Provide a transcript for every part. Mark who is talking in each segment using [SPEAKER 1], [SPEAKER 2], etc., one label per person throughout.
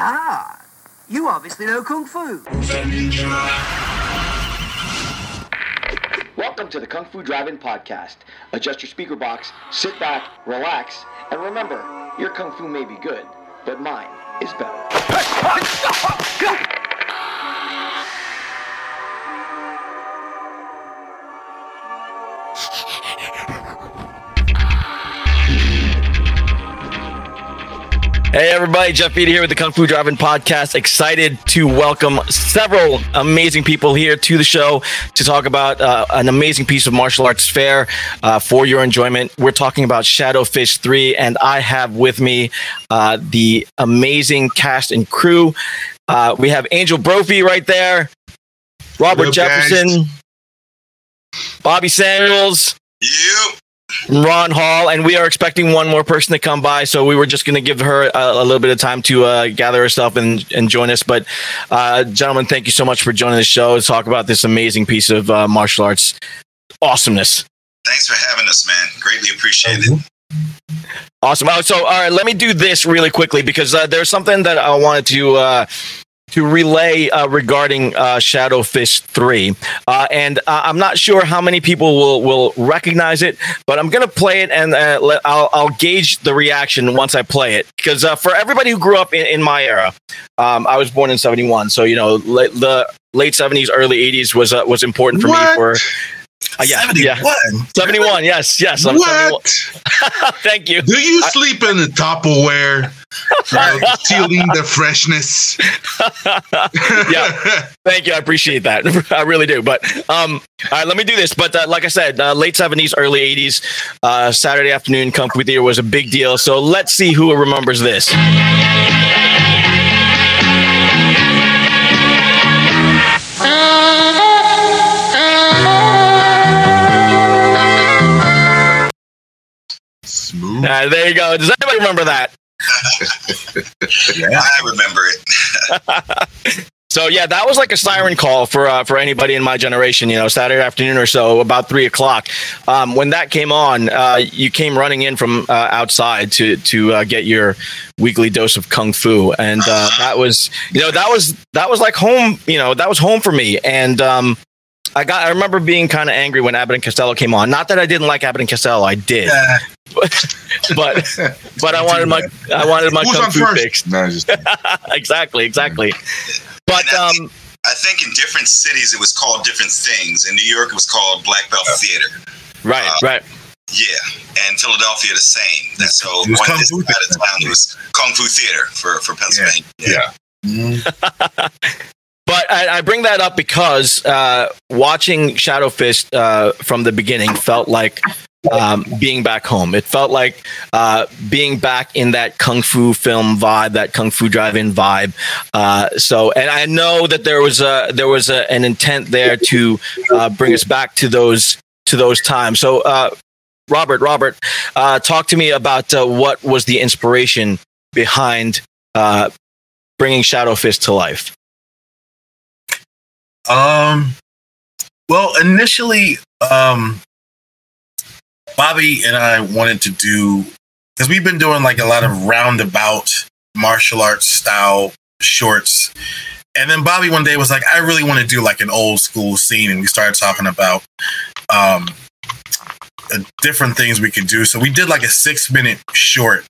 [SPEAKER 1] Ah, you obviously know Kung Fu.
[SPEAKER 2] Welcome to the Kung Fu Drive-In Podcast. Adjust your speaker box, sit back, relax, and remember, your Kung Fu may be good, but mine is better. Hey everybody, Jeff Vita here with the Kung Fu Drive-In Podcast. Excited to welcome several amazing people here to the show to talk about uh, an amazing piece of martial arts fare uh, for your enjoyment. We're talking about Shadowfist 3, and I have with me uh, the amazing cast and crew. Uh, we have Angel Brophy right there, Robert Jefferson, Bobby Samuels,
[SPEAKER 3] You.
[SPEAKER 2] Ron Hall, and we are expecting one more person to come by. So we were just going to give her a, a, little bit of time to uh, gather herself and, and join us. But, uh, gentlemen, thank you so much for joining the show to talk about this amazing piece of uh, martial arts awesomeness.
[SPEAKER 3] Thanks for having us, man. Greatly appreciate it.
[SPEAKER 2] Awesome. Oh, so, all right, let me do this really quickly because uh, there's something that I wanted to uh, to relay uh, regarding uh, Shadowfist 3. Uh, and uh, I'm not sure how many people will, will recognize it, but I'm going to play it and uh, let, I'll, I'll gauge the reaction once I play it. Because uh, for everybody who grew up in, in my era, um, I was born in 71. So, you know, la- the late 70s, early 80s was, was important for
[SPEAKER 4] What?
[SPEAKER 2] me for. Uh, yeah,
[SPEAKER 3] 71?
[SPEAKER 2] yeah. 71, yes, yes. I'm 71.
[SPEAKER 4] What?
[SPEAKER 2] Thank you.
[SPEAKER 4] Do you sleep in the Tupperware? Stealing the freshness.
[SPEAKER 2] Yeah. Thank you. I appreciate that. I really do. But um, all right, let me do this. But uh, like I said, uh, late seventies, early eighties, uh, Saturday afternoon Kung Theater was a big deal. So let's see who remembers this.
[SPEAKER 4] Smooth.
[SPEAKER 2] There you go. Does anybody remember that?
[SPEAKER 3] I remember it.
[SPEAKER 2] So yeah, that was like a siren call for uh, for anybody in my generation. You know, Saturday afternoon or so, about three o'clock. Um, when that came on, uh, you came running in from uh, outside to to uh, get your weekly dose of kung fu, and uh, that was you know that was that was like home. You know, that was home for me, and. Um, I got. I remember being kind of angry when Abbott and Costello came on. Not that I didn't like Abbott and Costello, I did, but but I wanted my I wanted my
[SPEAKER 4] Who's
[SPEAKER 2] kung fu
[SPEAKER 4] first?
[SPEAKER 2] fix.
[SPEAKER 4] No, just
[SPEAKER 2] exactly, exactly. But
[SPEAKER 3] I
[SPEAKER 2] um,
[SPEAKER 3] I think in different cities it was called different things. In New York, it was called Black Belt Theater.
[SPEAKER 2] right, right.
[SPEAKER 3] Yeah, and Philadelphia the same. And so
[SPEAKER 4] It was
[SPEAKER 3] one
[SPEAKER 4] Kung
[SPEAKER 3] this
[SPEAKER 4] Fu
[SPEAKER 3] side of
[SPEAKER 4] Theater.
[SPEAKER 3] town it was Kung Fu Theater for for Pennsylvania.
[SPEAKER 4] yeah. Mm,
[SPEAKER 2] But I, I bring that up because uh, watching Shadowfist uh, from the beginning felt like um, being back home. It felt like uh, being back in that kung fu film vibe, that kung fu drive-in vibe. Uh, so, and I know that there was a there was a, an intent there to uh, bring us back to those to those times. So, uh, Robert, Robert, uh, talk to me about uh, what was the inspiration behind uh, bringing Shadowfist to life.
[SPEAKER 4] Um. Well, initially, um, Bobby and I wanted to do because we've been doing like a lot of roundabout martial arts style shorts. And then Bobby one day was like, I really want to do like an old school scene. And we started talking about um, uh, different things we could do. So we did like a six minute short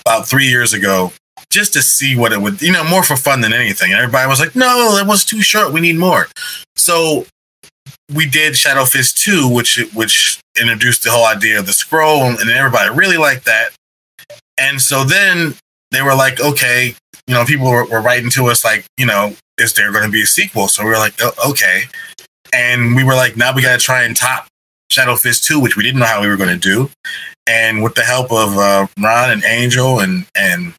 [SPEAKER 4] about three years ago just to see what it would, you know, more for fun than anything. And everybody was like, no, that was too short. We need more. So we did Shadow Fist 2, which which introduced the whole idea of the scroll, and everybody really liked that. And so then they were like, okay, you know, people were, were writing to us like, you know, is there going to be a sequel? So we were like, oh, okay. And we were like, now we got to try and top Shadow Fist 2, which we didn't know how we were going to do. And with the help of uh, Ron and Angel and and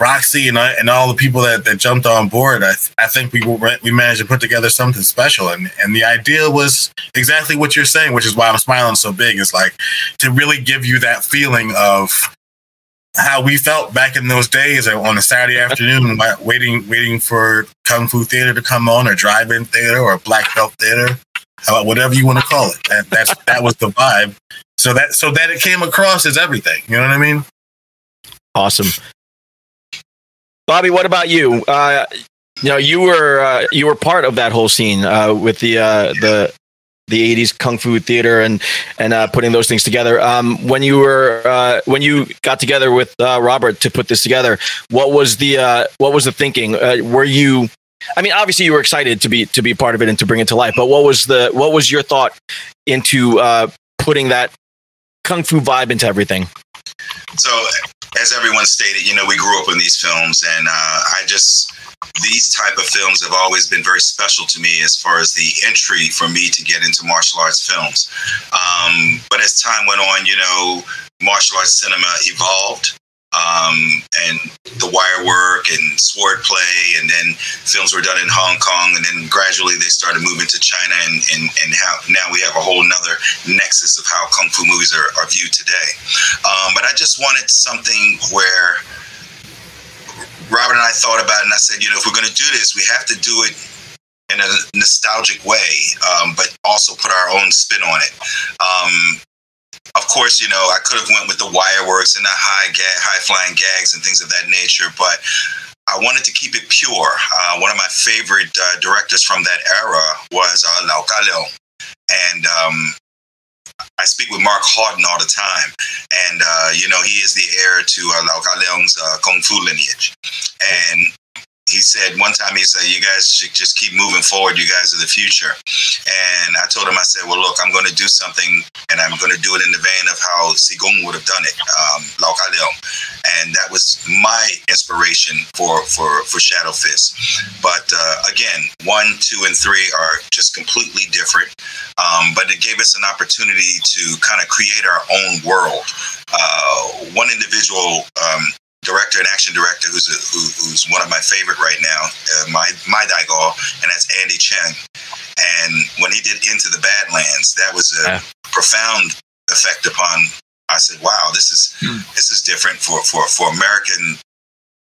[SPEAKER 4] Roxy and I, and all the people that, that jumped on board, I, th- I think we were, we managed to put together something special. And and the idea was exactly what you're saying, which is why I'm smiling so big. Is like to really give you that feeling of how we felt back in those days on a Saturday afternoon, waiting waiting for Kung Fu Theater to come on, or Drive-In Theater, or Black Belt Theater, whatever you want to call it. That that's that was the vibe. So that so that it came across as everything. You know what I mean?
[SPEAKER 2] Awesome. Bobby, what about you? Uh, you know, you were uh, you were part of that whole scene uh, with the uh, the the 80s kung fu theater and and uh, putting those things together um, when you were uh, when you got together with uh, robert to put this together what was the uh, what was the thinking uh, were you i mean obviously you were excited to be to be part of it and to bring it to life but what was the what was your thought into uh, putting that kung fu vibe into everything
[SPEAKER 3] So, as everyone stated, you know, we grew up in these films, and uh, I just these type of films have always been very special to me as far as the entry for me to get into martial arts films. Um, but as time went on, you know, martial arts cinema evolved. Um, and the wire work and sword play, and then films were done in Hong Kong, and then gradually they started moving to China, and and, and how now we have a whole nother nexus of how kung fu movies are, are viewed today. Um, but I just wanted something where Robert and I thought about it, and I said, you know, if we're going to do this, we have to do it in a nostalgic way, um, but also put our own spin on it. Um, of course, you know, I could have went with the wire works and the high ga- high flying gags and things of that nature, but I wanted to keep it pure. Uh, one of my favorite uh, directors from that era was uh, Lau Ka And um, I speak with Mark Houghton all the time. And, uh, you know, he is the heir to uh, Lau Ka uh, Kung Fu lineage. And he said one time he said you guys should just keep moving forward. You guys are the future. And i told him i said well look i'm going to do something and i'm going to do it in the vein of how sigung would have done it um, and that was my inspiration for for for shadow fist. But uh, again one two and three are just completely different um, but it gave us an opportunity to kind of create our own world. Uh, one individual um, director and action director who's a, who, who's one of my favorite right now, uh, my my Daigo, and that's Andy Cheng. And when he did Into the Badlands, that was a
[SPEAKER 2] Yeah.
[SPEAKER 3] profound effect upon. I said, "Wow, this is
[SPEAKER 2] Hmm.
[SPEAKER 3] this is different for for for American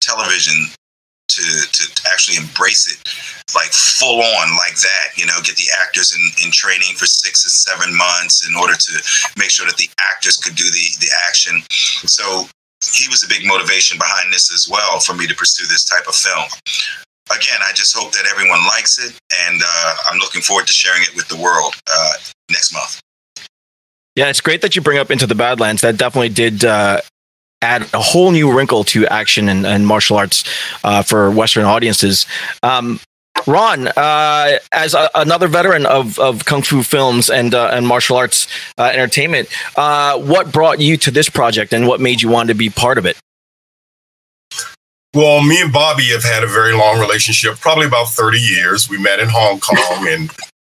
[SPEAKER 3] television." To, to actually embrace it like full on like that you know get the actors in, in training for six and seven months in order to make sure that the actors could do the the action so he was a big motivation behind this as well for me to pursue this type of film. Again, I just hope that everyone likes it, and uh, I'm looking forward to sharing it with the world uh, next month.
[SPEAKER 2] Yeah, it's great that you bring up Into the Badlands. That definitely did uh, add a whole new wrinkle to action and, and martial arts uh, for Western audiences. Um, Ron, uh, as a, another veteran of, of kung fu films and uh, and martial arts uh, entertainment, uh, what brought you to this project and what made you want to be part of it?
[SPEAKER 5] Well, me and Bobby have had a very long relationship, probably about 30 years. We met in Hong Kong and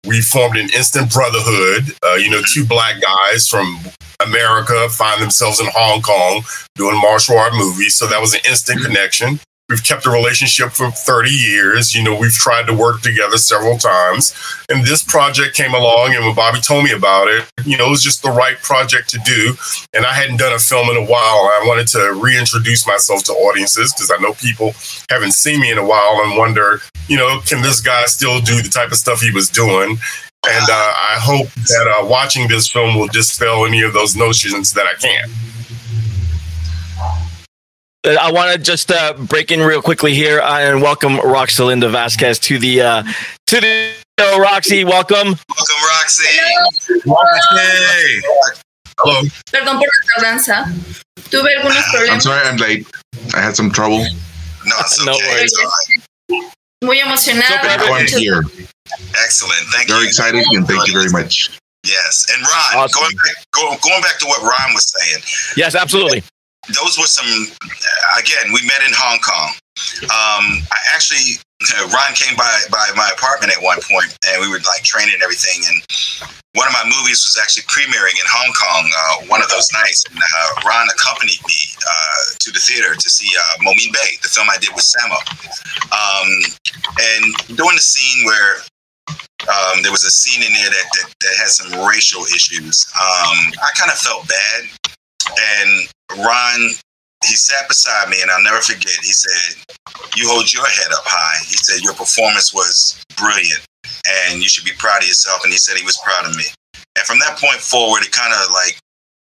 [SPEAKER 5] we formed an instant brotherhood. Uh, you know, two black guys from America find themselves in Hong Kong doing martial art movies. So that was an instant connection. We've kept a relationship for 30 years. You know, we've tried to work together several times. And this project came along, and when Bobby told me about it, you know, it was just the right project to do. And I hadn't done a film in a while. I wanted to reintroduce myself to audiences because I know people haven't seen me in a while and wonder, you know, can this guy still do the type of stuff he was doing? And uh, I hope that uh, watching this film will dispel any of those notions that I can.
[SPEAKER 2] Uh, I want to just uh, break in real quickly here uh, and welcome Roxalinda Vazquez to the uh, to the show. Roxy, welcome.
[SPEAKER 3] Welcome, Roxy.
[SPEAKER 4] Hey.
[SPEAKER 5] Hello.
[SPEAKER 6] Perdón por la tardanza. Tuve algunos
[SPEAKER 7] I'm sorry I'm late. I had some trouble.
[SPEAKER 3] No, it's
[SPEAKER 2] No worries.
[SPEAKER 3] It's all right.
[SPEAKER 6] Muy emocionada.
[SPEAKER 2] So,
[SPEAKER 7] Now I'm here.
[SPEAKER 3] Excellent. Thank
[SPEAKER 7] Very
[SPEAKER 3] you.
[SPEAKER 7] Very excited and thank you very much.
[SPEAKER 3] Yes, and Ron,
[SPEAKER 2] Awesome.
[SPEAKER 3] going back, go, going back to what Ron was saying,
[SPEAKER 2] Yes, absolutely.
[SPEAKER 3] Those were some. Again, we met in Hong Kong. Um, I actually, Ron came by by my apartment at one point, and we were like training and everything. And one of my movies was actually premiering in Hong Kong uh, one of those nights, and uh, Ron accompanied me uh, to the theater to see uh, Momin Bay, the film I did with Sammo. Um, and during the scene where um, there was a scene in there that, that, that had some racial issues. Um, I kind of felt bad. And Ron, he sat beside me, and I'll never forget. He said, You hold your head up high. He said, Your performance was brilliant, and you should be proud of yourself. And he said he was proud of me. And from that point forward, it kind of like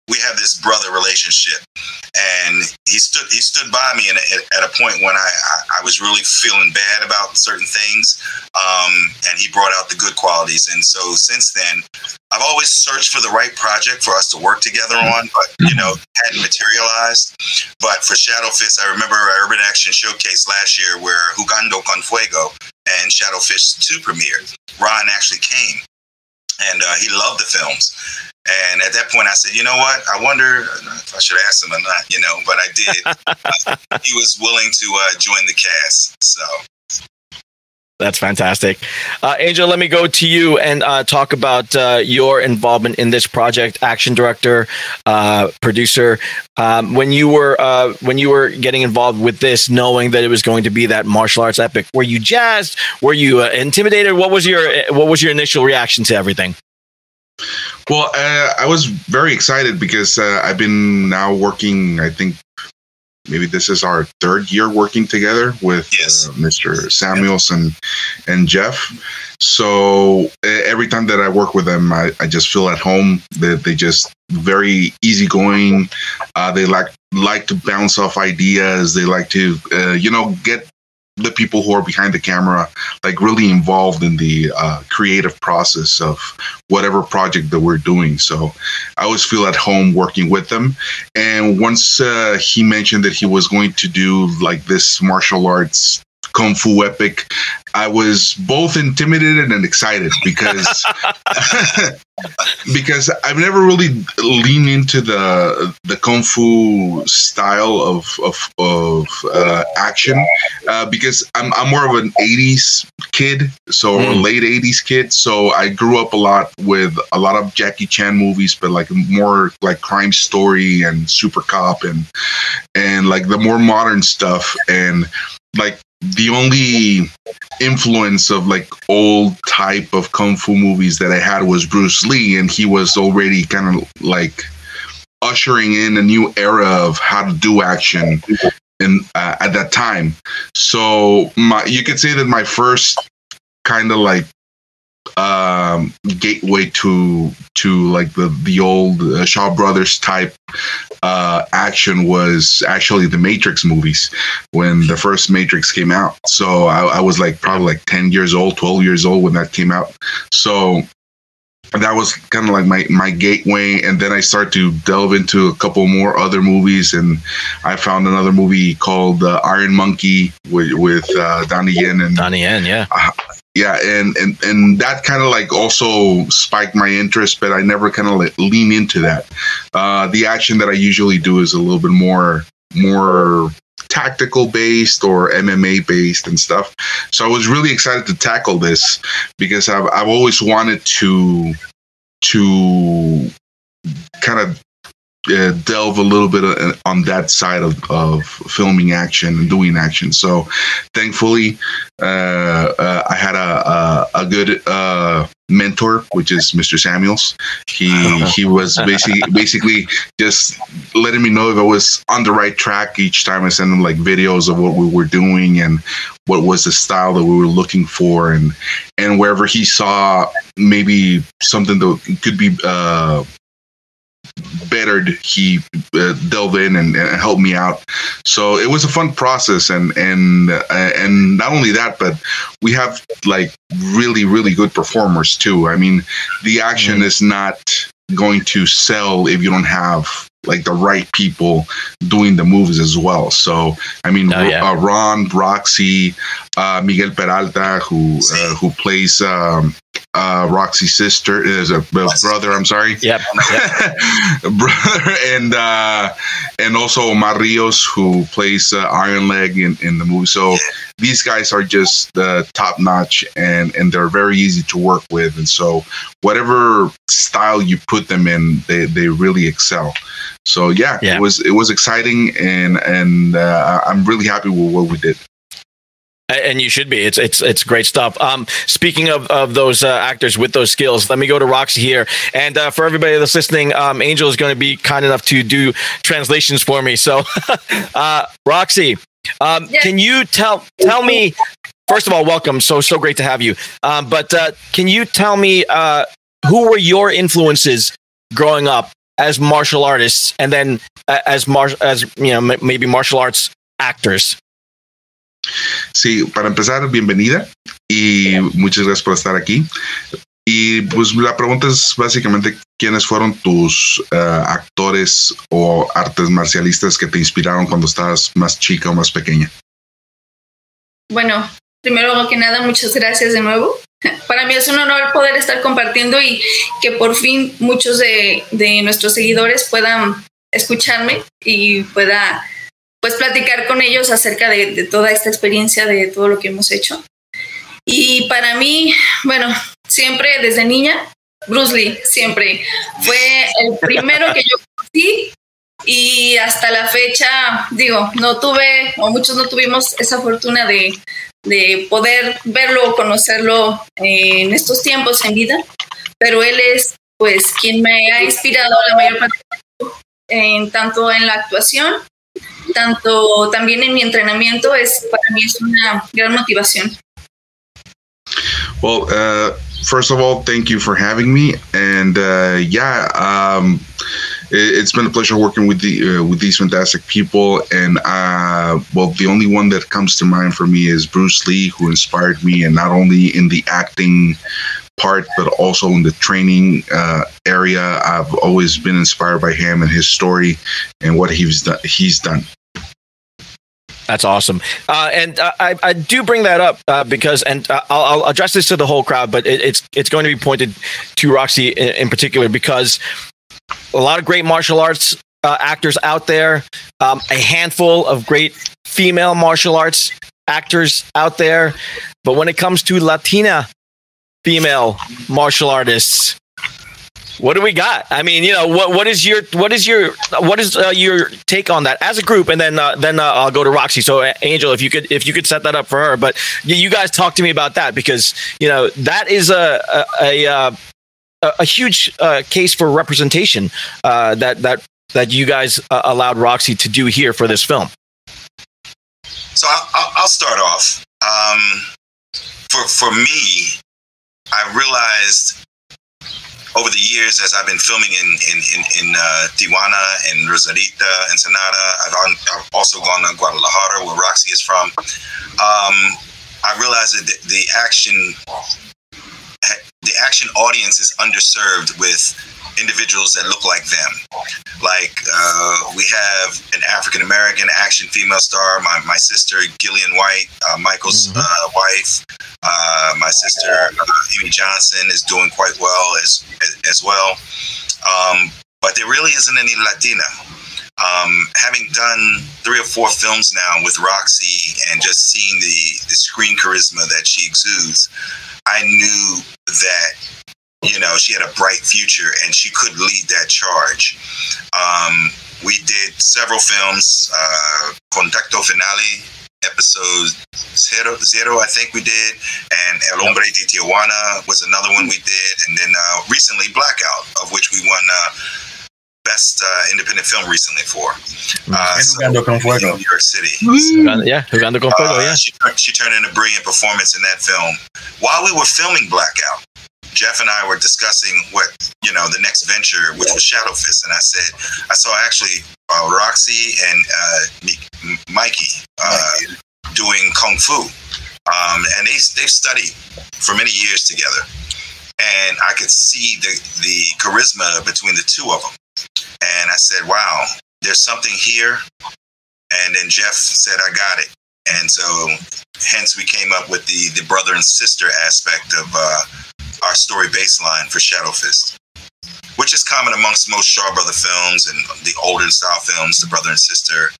[SPEAKER 3] we have this brother relationship, and he stood he stood by me in a, at a point when I, I I was really feeling bad about certain things, um, and he brought out the good qualities. And so since then, I've always searched for the right project for us to work together on, but you know hadn't materialized. But for Shadow Fist, I remember our Urban Action Showcase last year where Jugando con Fuego and Shadow Fist 2 premiered. Ron actually came and uh, he loved the films. And at that point, I said, you know what? I wonder if I should ask him or not, you know, but I did. he was willing to uh, join the cast. So
[SPEAKER 2] That's fantastic. Uh, Angel, let me go to you and uh, talk about uh, your involvement in this project, action director, uh, producer. Um, when you were uh, when you were getting involved with this, knowing that it was going to be that martial arts epic, were you jazzed? Were you uh, intimidated? What was your what was your initial reaction to everything?
[SPEAKER 7] Well, I was very excited because I've been now working. I think maybe this is our third year working together with
[SPEAKER 3] Yes.
[SPEAKER 7] uh, Mr. Samuels and and Jeff. So every time that I work with them, I, I just feel at home. They they just very easygoing. Uh, they like like to bounce off ideas. They like to uh, you know get the people who are behind the camera like really involved in the uh, creative process of whatever project that we're doing. So I always feel at home working with them. And once uh, he mentioned that he was going to do like this martial arts kung fu epic, I was both intimidated and excited because because I've never really leaned into the the kung fu style of of, of uh, action uh, because I'm I'm more of an '80s kid, so
[SPEAKER 2] Mm.
[SPEAKER 7] late '80s kid. So I grew up a lot with a lot of Jackie Chan movies, but like more like Crime Story and Super Cop and and like the more modern stuff and like the only influence of like old type of kung fu movies that I had was Bruce Lee, and he was already kind of like ushering in a new era of how to do action in uh, at that time. So my you could say that my first kind of like um gateway to to like the the old uh, Shaw Brothers type uh action was actually the Matrix movies when the first Matrix came out. So I, I was like probably like 10 years old, 12 years old when that came out. So that was kind of like my my gateway and then I started to delve into a couple more other movies and I found another movie called uh, Iron Monkey with with uh, Donnie Yen and
[SPEAKER 2] Donnie Yen, yeah.
[SPEAKER 7] Yeah and and and that kind of like also spiked my interest but i never kind of lean into that. Uh the action that i usually do is a little bit more more tactical based or mma based and stuff. So i was really excited to tackle this because i've, I've always wanted to to kind of uh, delve a little bit uh, on that side of, of filming action and doing action. So, thankfully, uh, uh, I had a a, a good uh, mentor, which is Mr. Samuels. He he was basically basically just letting me know if I was on the right track each time I sent him like videos of what we were doing and what was the style that we were looking for and and wherever he saw maybe something that could be uh bettered he uh, delved in and, and helped me out. So it was a fun process and and uh, and not only that but we have like really really good performers too. I mean the action is not going to sell if you don't have like the right people doing the moves as well. So i mean
[SPEAKER 2] Oh, yeah.
[SPEAKER 7] uh, ron roxy uh, miguel peralta who uh, who plays um, uh, roxy's sister is a brother i'm sorry.
[SPEAKER 2] Yep.
[SPEAKER 7] brother and uh and also Omar Rios who plays uh, Iron Leg in, in the movie. So these guys are just uh, top notch and and they're very easy to work with. And so whatever style you put them in they they really excel. So yeah,
[SPEAKER 2] Yeah.
[SPEAKER 7] it was it was exciting and and uh, I'm really happy with what we did
[SPEAKER 2] and you should be. It's it's it's great stuff. Um, speaking of of those uh, actors with those skills, let me go to Roxy here. And uh, for everybody that's listening, um, Angel is going to be kind enough to do translations for me. So, uh, Roxy, um,
[SPEAKER 6] Yes.
[SPEAKER 2] can you tell tell me? First of all, welcome. So so great to have you. Um, but uh, can you tell me uh, who were your influences growing up as martial artists and then uh, as mar- as you know m- maybe martial arts actors?
[SPEAKER 7] Sí, para empezar, bienvenida y muchas gracias por estar aquí. Y pues la pregunta es básicamente quiénes fueron tus uh, actores o artes marcialistas que te inspiraron cuando estabas más chica o más pequeña.
[SPEAKER 6] Bueno, primero que nada, muchas gracias de nuevo. Para mí es un honor poder estar compartiendo y que por fin muchos de, de nuestros seguidores puedan escucharme y pueda pues platicar con ellos acerca de, toda esta experiencia, de todo lo que hemos hecho. Y para mí, bueno, siempre desde niña, Bruce Lee, siempre fue el primero que yo conocí y hasta la fecha, digo, no tuve, o muchos no tuvimos esa fortuna de, de poder verlo, conocerlo en estos tiempos en vida, pero él es pues quien me ha inspirado la mayor parte en tanto en la actuación tanto también en mi entrenamiento es para mí es una gran motivación.
[SPEAKER 7] Well, uh, first of all, thank you for having me, and uh, yeah, um, it, has been a pleasure working with the uh, with these fantastic people. And uh, well, the only one that comes to mind for me is Bruce Lee, who inspired me, and not only in the acting part, but also in the training uh, area. I've always been inspired by him and his story and what he's done. He's done.
[SPEAKER 2] That's awesome, uh, and uh, I, I do bring that up uh, because, and uh, I'll, I'll, address this to the whole crowd, but it, it's it's going to be pointed to Roxy in, in, particular because a lot of great martial arts uh, actors out there, um, a handful of great female martial arts actors out there, but when it comes to Latina female martial artists, what do we got? I mean, you know, what what is your what is your what is uh, your take on that as a group? And then uh, then uh, I'll go to Roxy. So uh, Angel, if you could if you could set that up for her, but you guys talk to me about that because you know that is a a a, a, a huge uh, case for representation uh, that that that you guys allowed Roxy to do here for this film.
[SPEAKER 3] So I'll, I'll start off. Um, for for me, I realized over the years as I've been filming in in in, in uh, Tijuana and Rosarito, Ensenada. I've, on, I've, also gone to Guadalajara, where Roxy is from. Um, I realized that the, the action the action audience is underserved with individuals that look like them. Like uh, we have an African American action female star, my, my sister Gillian White, uh, Michael's mm-hmm. uh, wife. Uh, my sister uh, Amy Johnston is doing quite well as as, as well. Um, but there really isn't any Latina. Um, having done three or four films now with Roxy and just seeing the, the screen charisma that she exudes, I knew that you know, she had a bright future and she could lead that charge. Um, we did several films, uh, Contacto Finale, episode zero, zero, I think we did, and El Hombre de Tijuana was another one we did, and then uh, recently Blackout, of which we won uh, best uh, independent film recently for. Uh, so,
[SPEAKER 4] con Fuego.
[SPEAKER 3] New York City.
[SPEAKER 2] Yeah, Jugando con Fuego,
[SPEAKER 3] Uh,
[SPEAKER 2] yeah.
[SPEAKER 3] she, she turned in a brilliant performance in that film. While we were filming Blackout, Jeff and I were discussing what you know the next venture, which was Shadow Fist, and I said I saw actually uh, Roxy and uh, Mikey uh, doing kung fu, um, and they they've studied for many years together, and I could see the the charisma between the two of them, and I said, "Wow, there's something here." And then Jeff said, "I got it," and so hence we came up with the the brother and sister aspect of uh, our story baseline for Shadow Fist, which is common amongst most Shaw Brother films and the older style films, the brother and sister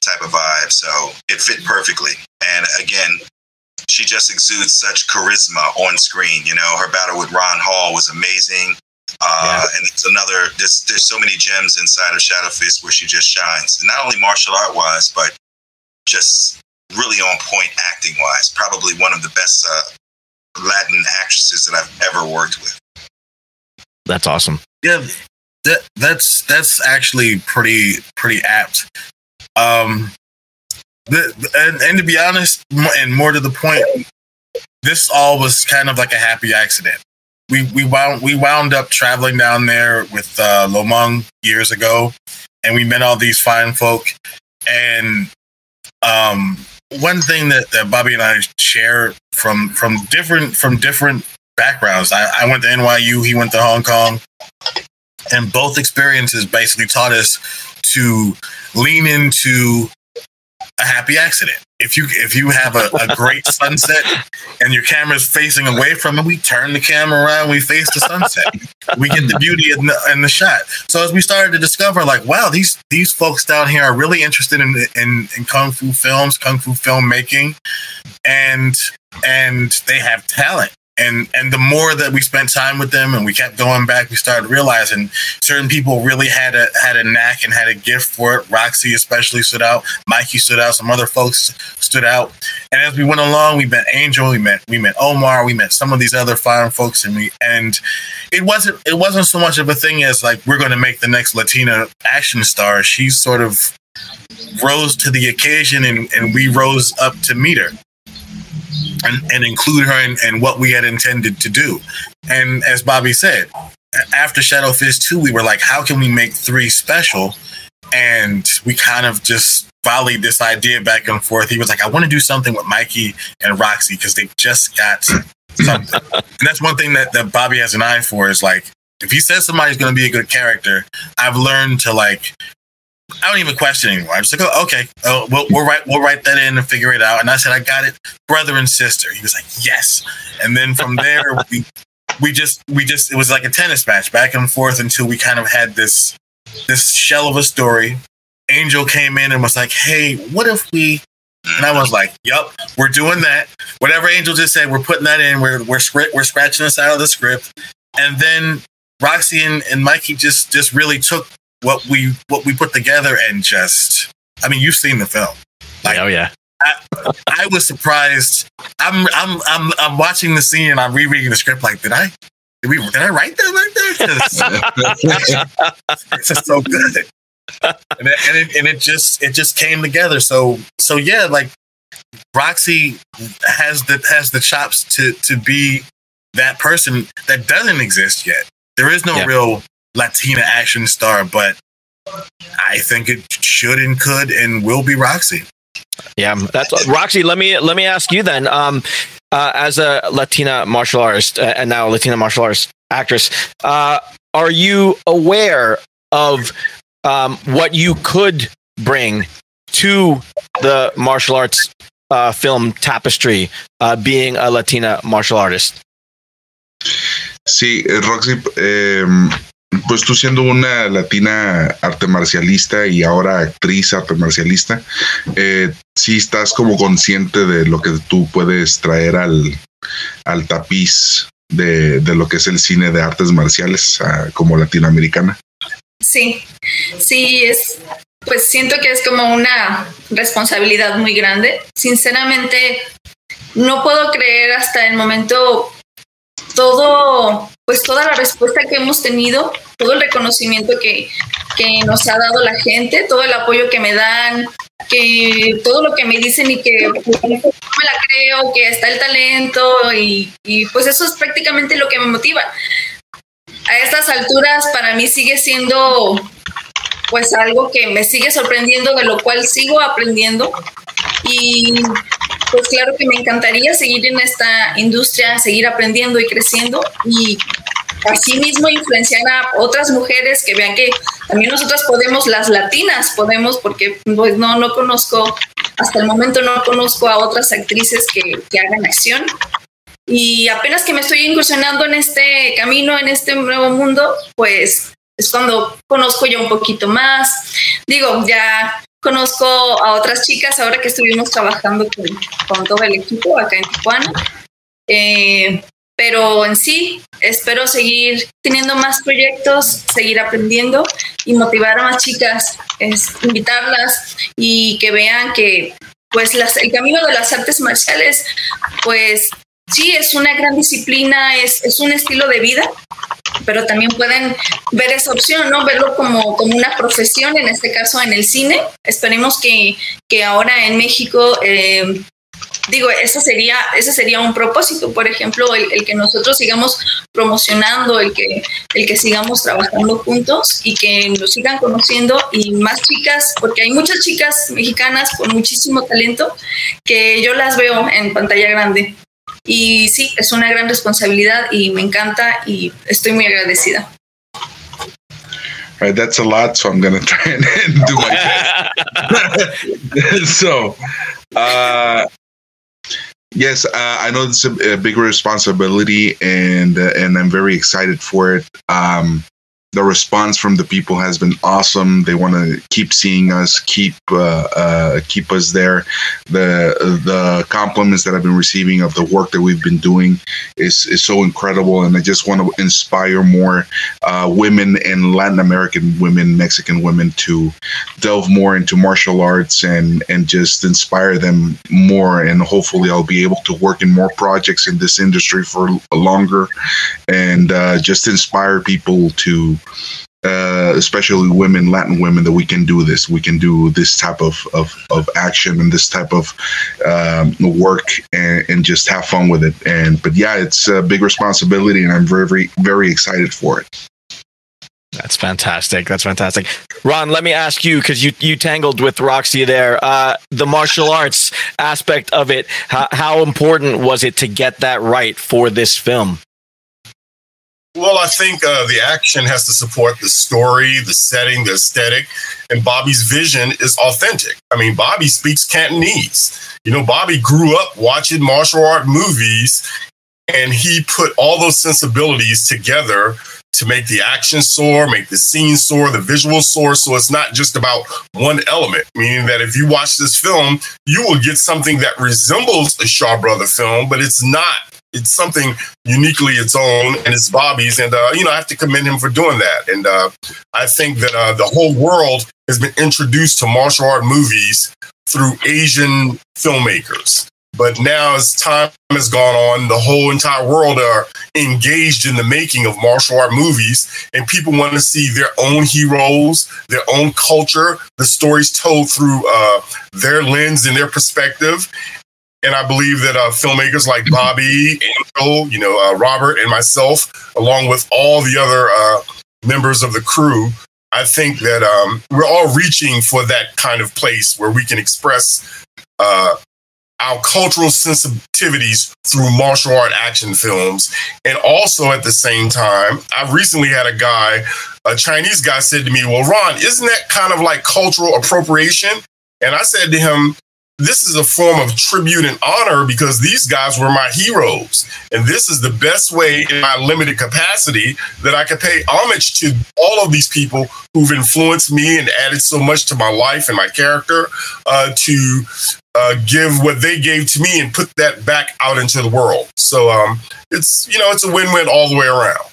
[SPEAKER 3] type of vibe. So it fit perfectly. And again, she just exudes such charisma on screen. You know, her battle with Ron Hall was amazing. Uh, And it's another. There's there's so many gems inside of Shadow Fist where she just shines, and not only martial art wise, but just really on point acting wise. Probably one of the best uh, Latin actresses that I've ever worked with.
[SPEAKER 2] That's awesome.
[SPEAKER 4] Yeah, that that's that's actually pretty pretty apt. Um, the, and, and to be honest, and more to the point, this all was kind of like a happy accident. we we wound we wound up traveling down there with uh, Lomong years ago, and we met all these fine folk. And um, one thing that, that Bobby and I share from from different from different backgrounds. I, I went to NYU. He went to Hong Kong, and both experiences basically taught us to lean into a happy accident. If you if you have a, a great sunset and your camera's facing away from it, we turn the camera around, we face the sunset. we get the beauty in the, in the shot. So as we started to discover, like, wow, these these folks down here are really interested in in, in kung fu films, kung fu filmmaking, and and they have talent and and the more that we spent time with them and we kept going back we started realizing certain people really had a had a knack and had a gift for it. Roxy especially stood out. Mikey stood out. Some other folks stood out. And as we went along we met angel we met we met omar we met some of these other fine folks and we and it wasn't it wasn't so much of a thing as like we're going to make the next latina action star. She sort of rose to the occasion and, and we rose up to meet her and, and include her in, in what we had intended to do. And as Bobby said, after Shadow Fist 2, we were like, how can we make three special? And we kind of just volleyed this idea back and forth. He was like, I want to do something with Mikey and Roxy because they just got something. and that's one thing that, that Bobby has an eye for is like, if he says somebody's going to be a good character, I've learned to like I don't even question anymore. I'm just like, oh, okay, oh, we'll, we'll write we'll write that in and figure it out. And I said, I got it, brother and sister. He was like, yes. And then from there, we we just we just it was like a tennis match back and forth until we kind of had this this shell of a story. Angel came in and was like, hey, what if we? And I was like, "Yup, we're doing that. Whatever Angel just said, we're putting that in. We're we're script, we're scratching this out of the script." And then Roxy and, and Mikey just just really took what we what we put together and just I mean you've seen the film.
[SPEAKER 2] Like, oh yeah.
[SPEAKER 4] I, I was surprised. I'm I'm I'm I'm watching the scene and I'm rereading the script like did I did we did I write that like that? it's just so good. And it, and it and it just it just came together. So so yeah, like Roxy has the has the chops to to be that person that doesn't exist yet. There is no yeah. real Latina action star, but I think it should and could and will be Roxy.
[SPEAKER 2] Yeah, that's Roxy. Let me let me ask you then. Um, uh, as a Latina martial artist uh, and now a Latina martial artist actress, uh, are you aware of um, what you could bring to the martial arts uh, film tapestry, uh, being a Latina martial artist?
[SPEAKER 7] Sí, Roxy, eh, pues tú siendo una latina arte marcialista y ahora actriz arte marcialista, eh, sí estás como consciente de lo que tú puedes traer al, al tapiz de, de, lo que es el cine de artes marciales uh, como latinoamericana.
[SPEAKER 6] Sí, sí, es, pues siento que es como una responsabilidad muy grande. Sinceramente, no puedo creer hasta el momento todo, pues toda la respuesta que hemos tenido, todo el reconocimiento que, que nos ha dado la gente, todo el apoyo que me dan, que todo lo que me dicen y que pues, me la creo, que está el talento y, y pues eso es prácticamente lo que me motiva. A estas alturas para mí sigue siendo pues algo que me sigue sorprendiendo, de lo cual sigo aprendiendo y pues claro que me encantaría seguir en esta industria, seguir aprendiendo y creciendo y asimismo influenciar a otras mujeres que vean que también nosotras podemos, las latinas podemos, porque pues no, no conozco, hasta el momento no conozco a otras actrices que, que hagan acción. Y apenas que me estoy incursionando en este camino, en este nuevo mundo, pues es cuando conozco ya un poquito más. Digo, ya Conozco a otras chicas ahora que estuvimos trabajando con, todo el equipo acá en Tijuana. Eh, pero en sí, espero seguir teniendo más proyectos, seguir aprendiendo y motivar a más chicas, es invitarlas y que vean que pues el camino de las artes marciales, pues sí, es una gran disciplina, es, es un estilo de vida, pero también pueden ver esa opción, ¿no? Verlo como, como una profesión, en este caso en el cine. Esperemos que, que ahora en México eh, digo, ese sería, ese sería un propósito, por ejemplo, el, el, que nosotros sigamos promocionando, el que, el que sigamos trabajando juntos y que nos sigan conociendo y más chicas, porque hay muchas chicas mexicanas con muchísimo talento que yo las veo en pantalla grande. Y sí, es una gran responsabilidad y me encanta y estoy muy agradecida.
[SPEAKER 7] All right, that's a lot, so I'm gonna try and do my best. so, uh, yes, uh, I know it's a, a big responsibility, and uh, and I'm very excited for it. Um, the response from the people has been awesome. They want to keep seeing us, keep uh, uh, keep us there. The the compliments that I've been receiving of the work that we've been doing is is so incredible, and I just want to inspire more uh, women and Latin American women, Mexican women to delve more into martial arts and and just inspire them more. And hopefully, I'll be able to work in more projects in this industry for longer, and uh, just inspire people to uh, especially women, Latin women, that we can do this. We can do this type of, of, of action and this type of um, work and, and just have fun with it. And but yeah, it's a big responsibility, and I'm very very very excited for it.
[SPEAKER 2] That's fantastic. That's fantastic. Ron, let me ask you because you you tangled with Roxy there. Uh, the martial arts aspect of it. How, how important was it to get that right for this film?
[SPEAKER 5] Well, I think uh, the action has to support the story, the setting, the aesthetic, and Bobby's vision is authentic. I mean, Bobby speaks Cantonese. You know, Bobby grew up watching martial art movies, and he put all those sensibilities together to make the action soar, make the scene soar, the visual soar. So it's not just about one element, meaning that if you watch this film, you will get something that resembles a Shaw Brother film, but it's not it's something uniquely its own and it's Bobby's. And, uh, you know, I have to commend him for doing that. And uh, I think that uh, the whole world has been introduced to martial art movies through Asian filmmakers. But now, as time has gone on, the whole entire world are engaged in the making of martial art movies, and people want to see their own heroes, their own culture, the stories told through uh, their lens and their perspective. And I believe that uh, filmmakers like Bobby, Angel, you know, uh, Robert, and myself, along with all the other uh, members of the crew, I think that um, we're all reaching for that kind of place where we can express uh, our cultural sensitivities through martial art action films. And also at the same time, I recently had a guy, a Chinese guy said to me, Well, Ron, isn't that kind of like cultural appropriation? And I said to him, this is a form of tribute and honor because these guys were my heroes. And this is the best way in my limited capacity that I could pay homage to all of these people who've influenced me and added so much to my life and my character uh, to uh, give what they gave to me and put that back out into the world. So um, it's, you know, it's a win-win all the way around.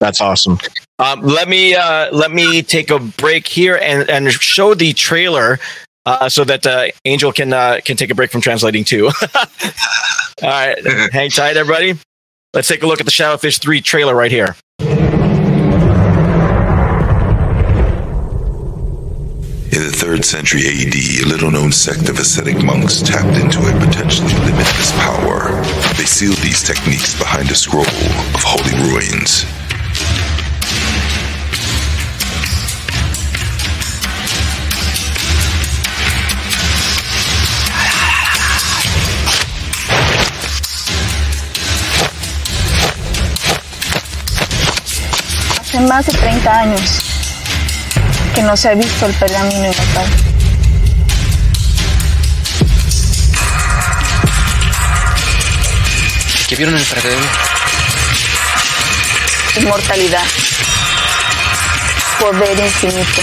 [SPEAKER 2] That's awesome. Um, let me uh, let me take a break here and, and show the trailer uh, so that uh, Angel can uh, can take a break from translating too. All right, hang tight, everybody. Let's take a look at the Shadowfist 3 trailer right here.
[SPEAKER 8] In the 3rd century AD, a little known sect of ascetic monks tapped into a potentially limitless power. They sealed these techniques behind a scroll of holy ruins.
[SPEAKER 9] Hace más de 30 años que no se ha visto el pergamino inmortal.
[SPEAKER 10] ¿Qué vieron en el pergamino?
[SPEAKER 9] Inmortalidad. Poder infinito.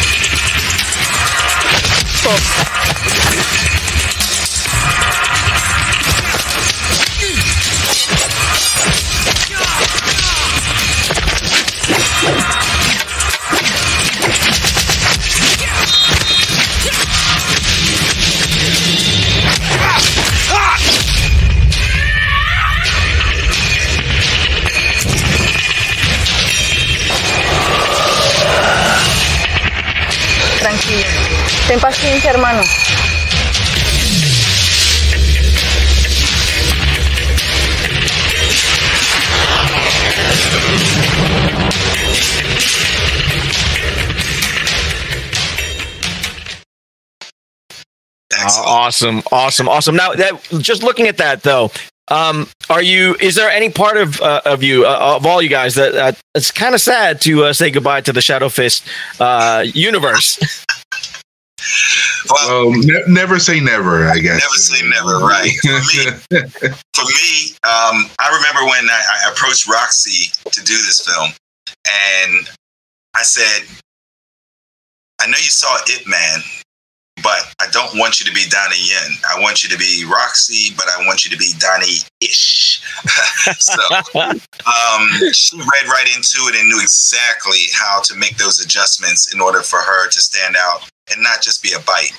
[SPEAKER 9] Todo. Tranquilo. Ten paciencia, hermano.
[SPEAKER 2] Awesome, awesome, awesome. Now that just looking at that though, um, are you? Is there any part of uh, of you uh, of all you guys that uh, it's kind of sad to uh, say goodbye to the Shadow Fist uh, universe?
[SPEAKER 3] well,
[SPEAKER 7] Well, ne- never say never. I guess.
[SPEAKER 3] Never say never, right. For me, for me um, I remember when I, I approached Roxy to do this film, and I said, I know you saw It Man, but I don't want you to be Donnie Yen. I want you to be Roxy, but I want you to be Donnie ish. so um, she read right into it and knew exactly how to make those adjustments in order for her to stand out and not just be a bite.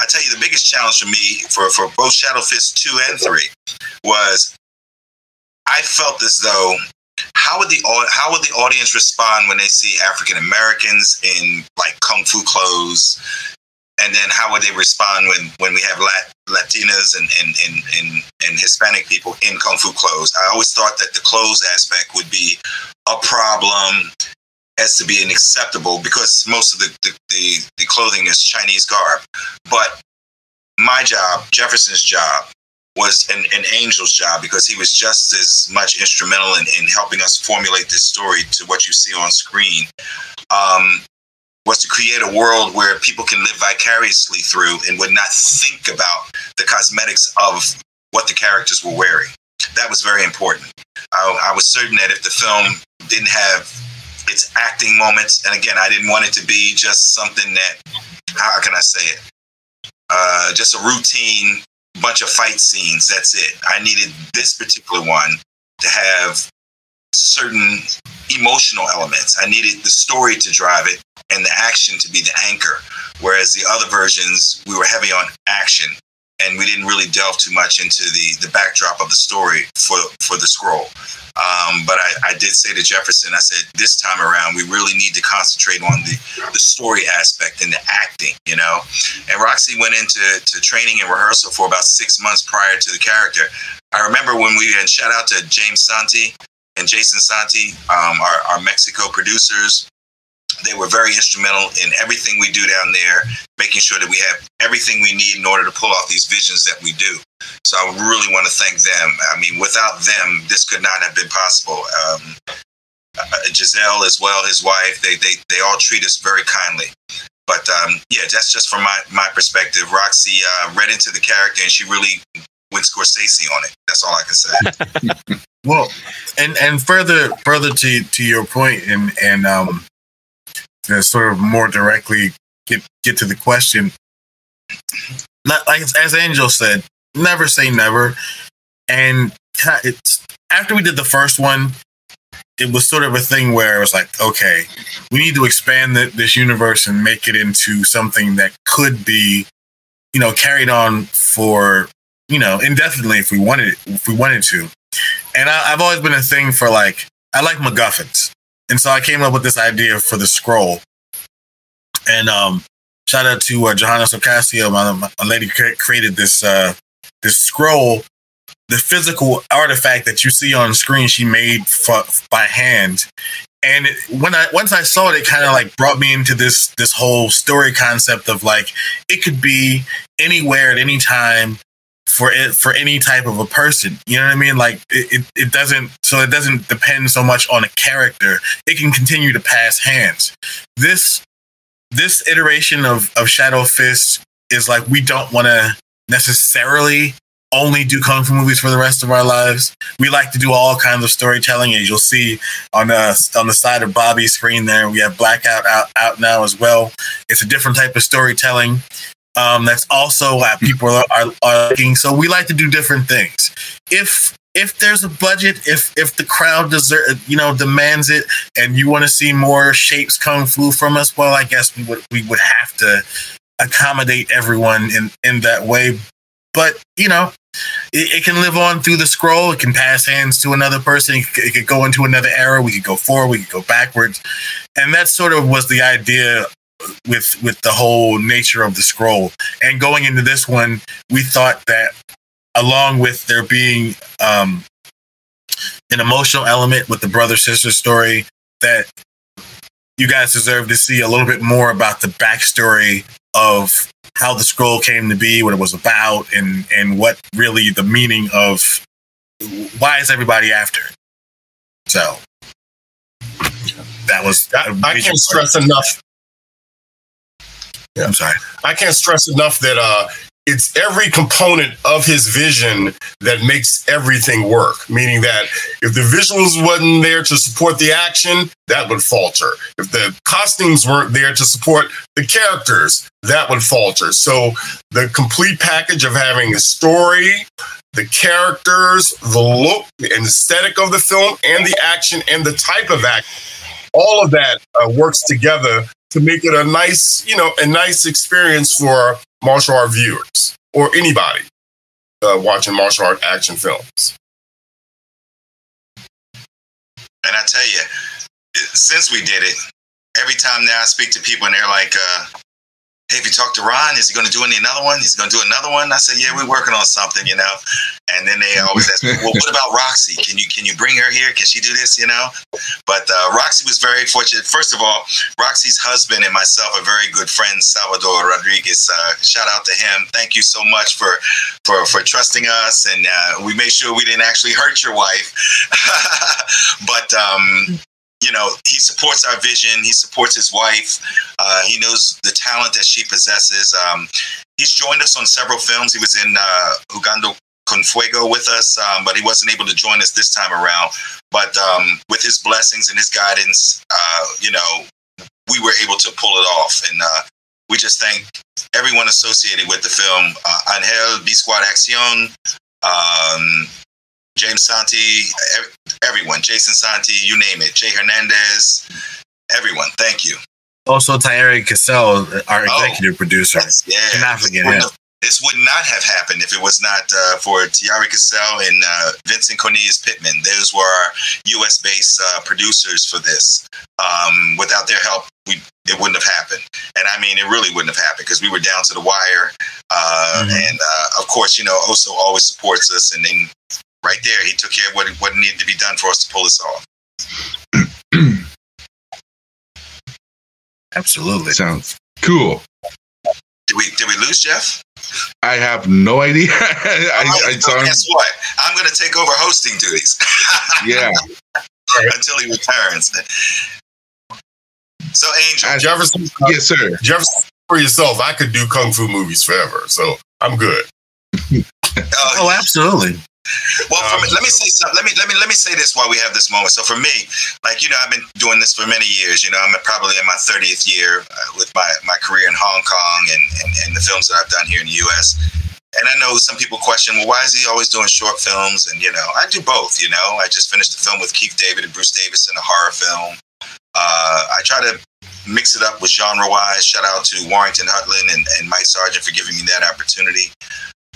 [SPEAKER 3] I tell you, the biggest challenge for me for, for both Shadow Fist 2 and 3 was I felt as though how would the how would the audience respond when they see African Americans in like kung fu clothes, and then how would they respond when when we have Lat- Latinas and and, and and and Hispanic people in kung fu clothes? I always thought that the clothes aspect would be a problem as to being acceptable because most of the the, the, the clothing is Chinese garb, but my job, Jefferson's job, was an, an Angel's job because he was just as much instrumental in, in helping us formulate this story to what you see on screen. Um, was to create a world where people can live vicariously through and would not think about the cosmetics of what the characters were wearing. That was very important. I, I was certain that if the film didn't have its acting moments, and again, I didn't want it to be just something that, how can I say it? Uh, just a routine bunch of fight scenes. That's it. I needed this particular one to have certain emotional elements. I needed the story to drive it and the action to be the anchor. Whereas the other versions, we were heavy on action and we didn't really delve too much into the the backdrop of the story for for the scroll. Um, but I, I did say to Jefferson, I said this time around we really need to concentrate on the the story aspect and the acting, you know. And Roxy went into to training and rehearsal for about six months prior to the character. I remember when we and shout out to James Santi and Jason Santi, um, our, our Mexico producers. They were very instrumental in everything we do down there, making sure that we have everything we need in order to pull off these visions that we do. So I really want to thank them. I mean, without them, this could not have been possible. Um, uh, Giselle as well, his wife, they, they, they all treat us very kindly. But um, yeah, that's just from my, my perspective. Roxy uh, read into the character and she really went Scorsese on it. That's all I can say.
[SPEAKER 4] Well, and and further further to to your point, and and um, to sort of more directly get get to the question. Not like as Angel said, never say never. And it's after we did the first one, it was sort of a thing where it was like, okay, we need to expand the, this universe and make it into something that could be, you know, carried on for you know indefinitely if we wanted if we wanted to. And I, I've always been a thing for like I like MacGuffins, and so I came up with this idea for the scroll. And um, shout out to uh, Johannes Ocasio, my, my lady created this uh, this scroll, the physical artifact that you see on screen. She made f- by hand, and when I once I saw it, it kind of like brought me into this this whole story concept of like it could be anywhere at any time for it for any type of a person. You know what I mean? Like it, it, it doesn't so it doesn't depend so much on a character. It can continue to pass hands. This this iteration of, of Shadow Fist is like we don't want to necessarily only do kung fu movies for the rest of our lives. We like to do all kinds of storytelling, as you'll see on uh, the on the side of Bobby's screen there. We have Blackout out, out now as well. It's a different type of storytelling um, that's also what people are, are, looking. So we like to do different things. If if there's a budget, if if the crowd deserve, you know, demands it, and you want to see more shapes kung fu from us, well, I guess we would we would have to accommodate everyone in in that way. But you know, it, it can live on through the scroll. It can pass hands to another person. It, it could go into another era. We could go forward. We could go backwards, and that sort of was the idea with with the whole nature of the scroll. And going into this one, we thought that along with there being um, an emotional element with the brother sister story, that you guys deserve to see a little bit more about the backstory of how the scroll came to be, what it was about, and and what really the meaning of why is everybody after it. So that was
[SPEAKER 5] I, I can't stress enough.
[SPEAKER 4] I'm sorry.
[SPEAKER 5] I can't stress enough that uh, it's every component of his vision that makes everything work. Meaning that if the visuals wasn't there to support the action, that would falter. If the costumes weren't there to support the characters, that would falter. So the complete package of having a story, the characters, the look, the aesthetic of the film, and the action and the type of action, all of that uh, works together to make it a nice, you know, a nice experience for martial art viewers or anybody uh, watching martial art action films.
[SPEAKER 3] And I tell you, since we did it, every time now I speak to people and they're like, uh, "Hey, if you talk to Ron, is he going to do any another one? He's going to do another one." I say, "Yeah, we're working on something, you know." And then they always ask, me, "Well, what about Roxy? Can you can you bring her here? Can she do this? You know?" But uh, Roxy was very fortunate. First of all, Roxy's husband and myself are very good friends. Salvador Rodriguez, uh, shout out to him. Thank you so much for for for trusting us, and uh, we made sure we didn't actually hurt your wife. but um, you know, he supports our vision. He supports his wife. Uh, he knows the talent that she possesses. Um, he's joined us on several films. He was in uh, Jugando con Fuego with us, um, but he wasn't able to join us this time around. But um, with his blessings and his guidance, uh, you know, we were able to pull it off. And uh, we just thank everyone associated with the film uh, Angel B Squad Accion, um, James Santi, everyone, Jason Santi, you name it, Jay Hernandez, everyone. Thank you.
[SPEAKER 4] Also, Thierry Cassell, our
[SPEAKER 3] Oh.
[SPEAKER 4] executive producer.
[SPEAKER 3] Yeah.
[SPEAKER 4] Cannot forget him.
[SPEAKER 3] This would not have happened if it was not uh, for Tiari Cassell and uh, Vincent Cornelius Pittman. Those were our U.S. based uh, producers for this. Um, without their help, we, it wouldn't have happened. And I mean, it really wouldn't have happened because we were down to the wire. Uh,
[SPEAKER 4] Mhm.
[SPEAKER 3] And uh, of course, you know, Oso always supports us. And then right there, he took care of what, what needed to be done for us to pull this off.
[SPEAKER 4] Absolutely.
[SPEAKER 7] Sounds cool.
[SPEAKER 3] Did we did we lose Jeff?
[SPEAKER 7] I have no idea. I,
[SPEAKER 3] Oh,
[SPEAKER 7] I
[SPEAKER 3] so
[SPEAKER 7] saw him.
[SPEAKER 3] guess what? I'm going to take over hosting duties.
[SPEAKER 7] Yeah.
[SPEAKER 3] until he returns. So, Angel,
[SPEAKER 7] I-
[SPEAKER 5] Jefferson,
[SPEAKER 7] Yes, sir.
[SPEAKER 5] Jefferson, for yourself, I could do kung fu movies forever, so I'm good.
[SPEAKER 3] uh,
[SPEAKER 4] Oh, absolutely.
[SPEAKER 3] Well, for me, let me say something. Let me let me let me say this while we have this moment. So, for me, like you know, I've been doing this for many years. You know, I'm probably in my 30th year uh, with my my career in Hong Kong and, and and the films that I've done here in the U.S. And I know some people question, well, why is he always doing short films? And you know, I do both. You know, I just finished a film with Keith David and Bruce Davison, a horror film. Uh, I try to mix it up with genre wise. Shout out to Warrington Hudlin and, and Mike Sargent for giving me that opportunity.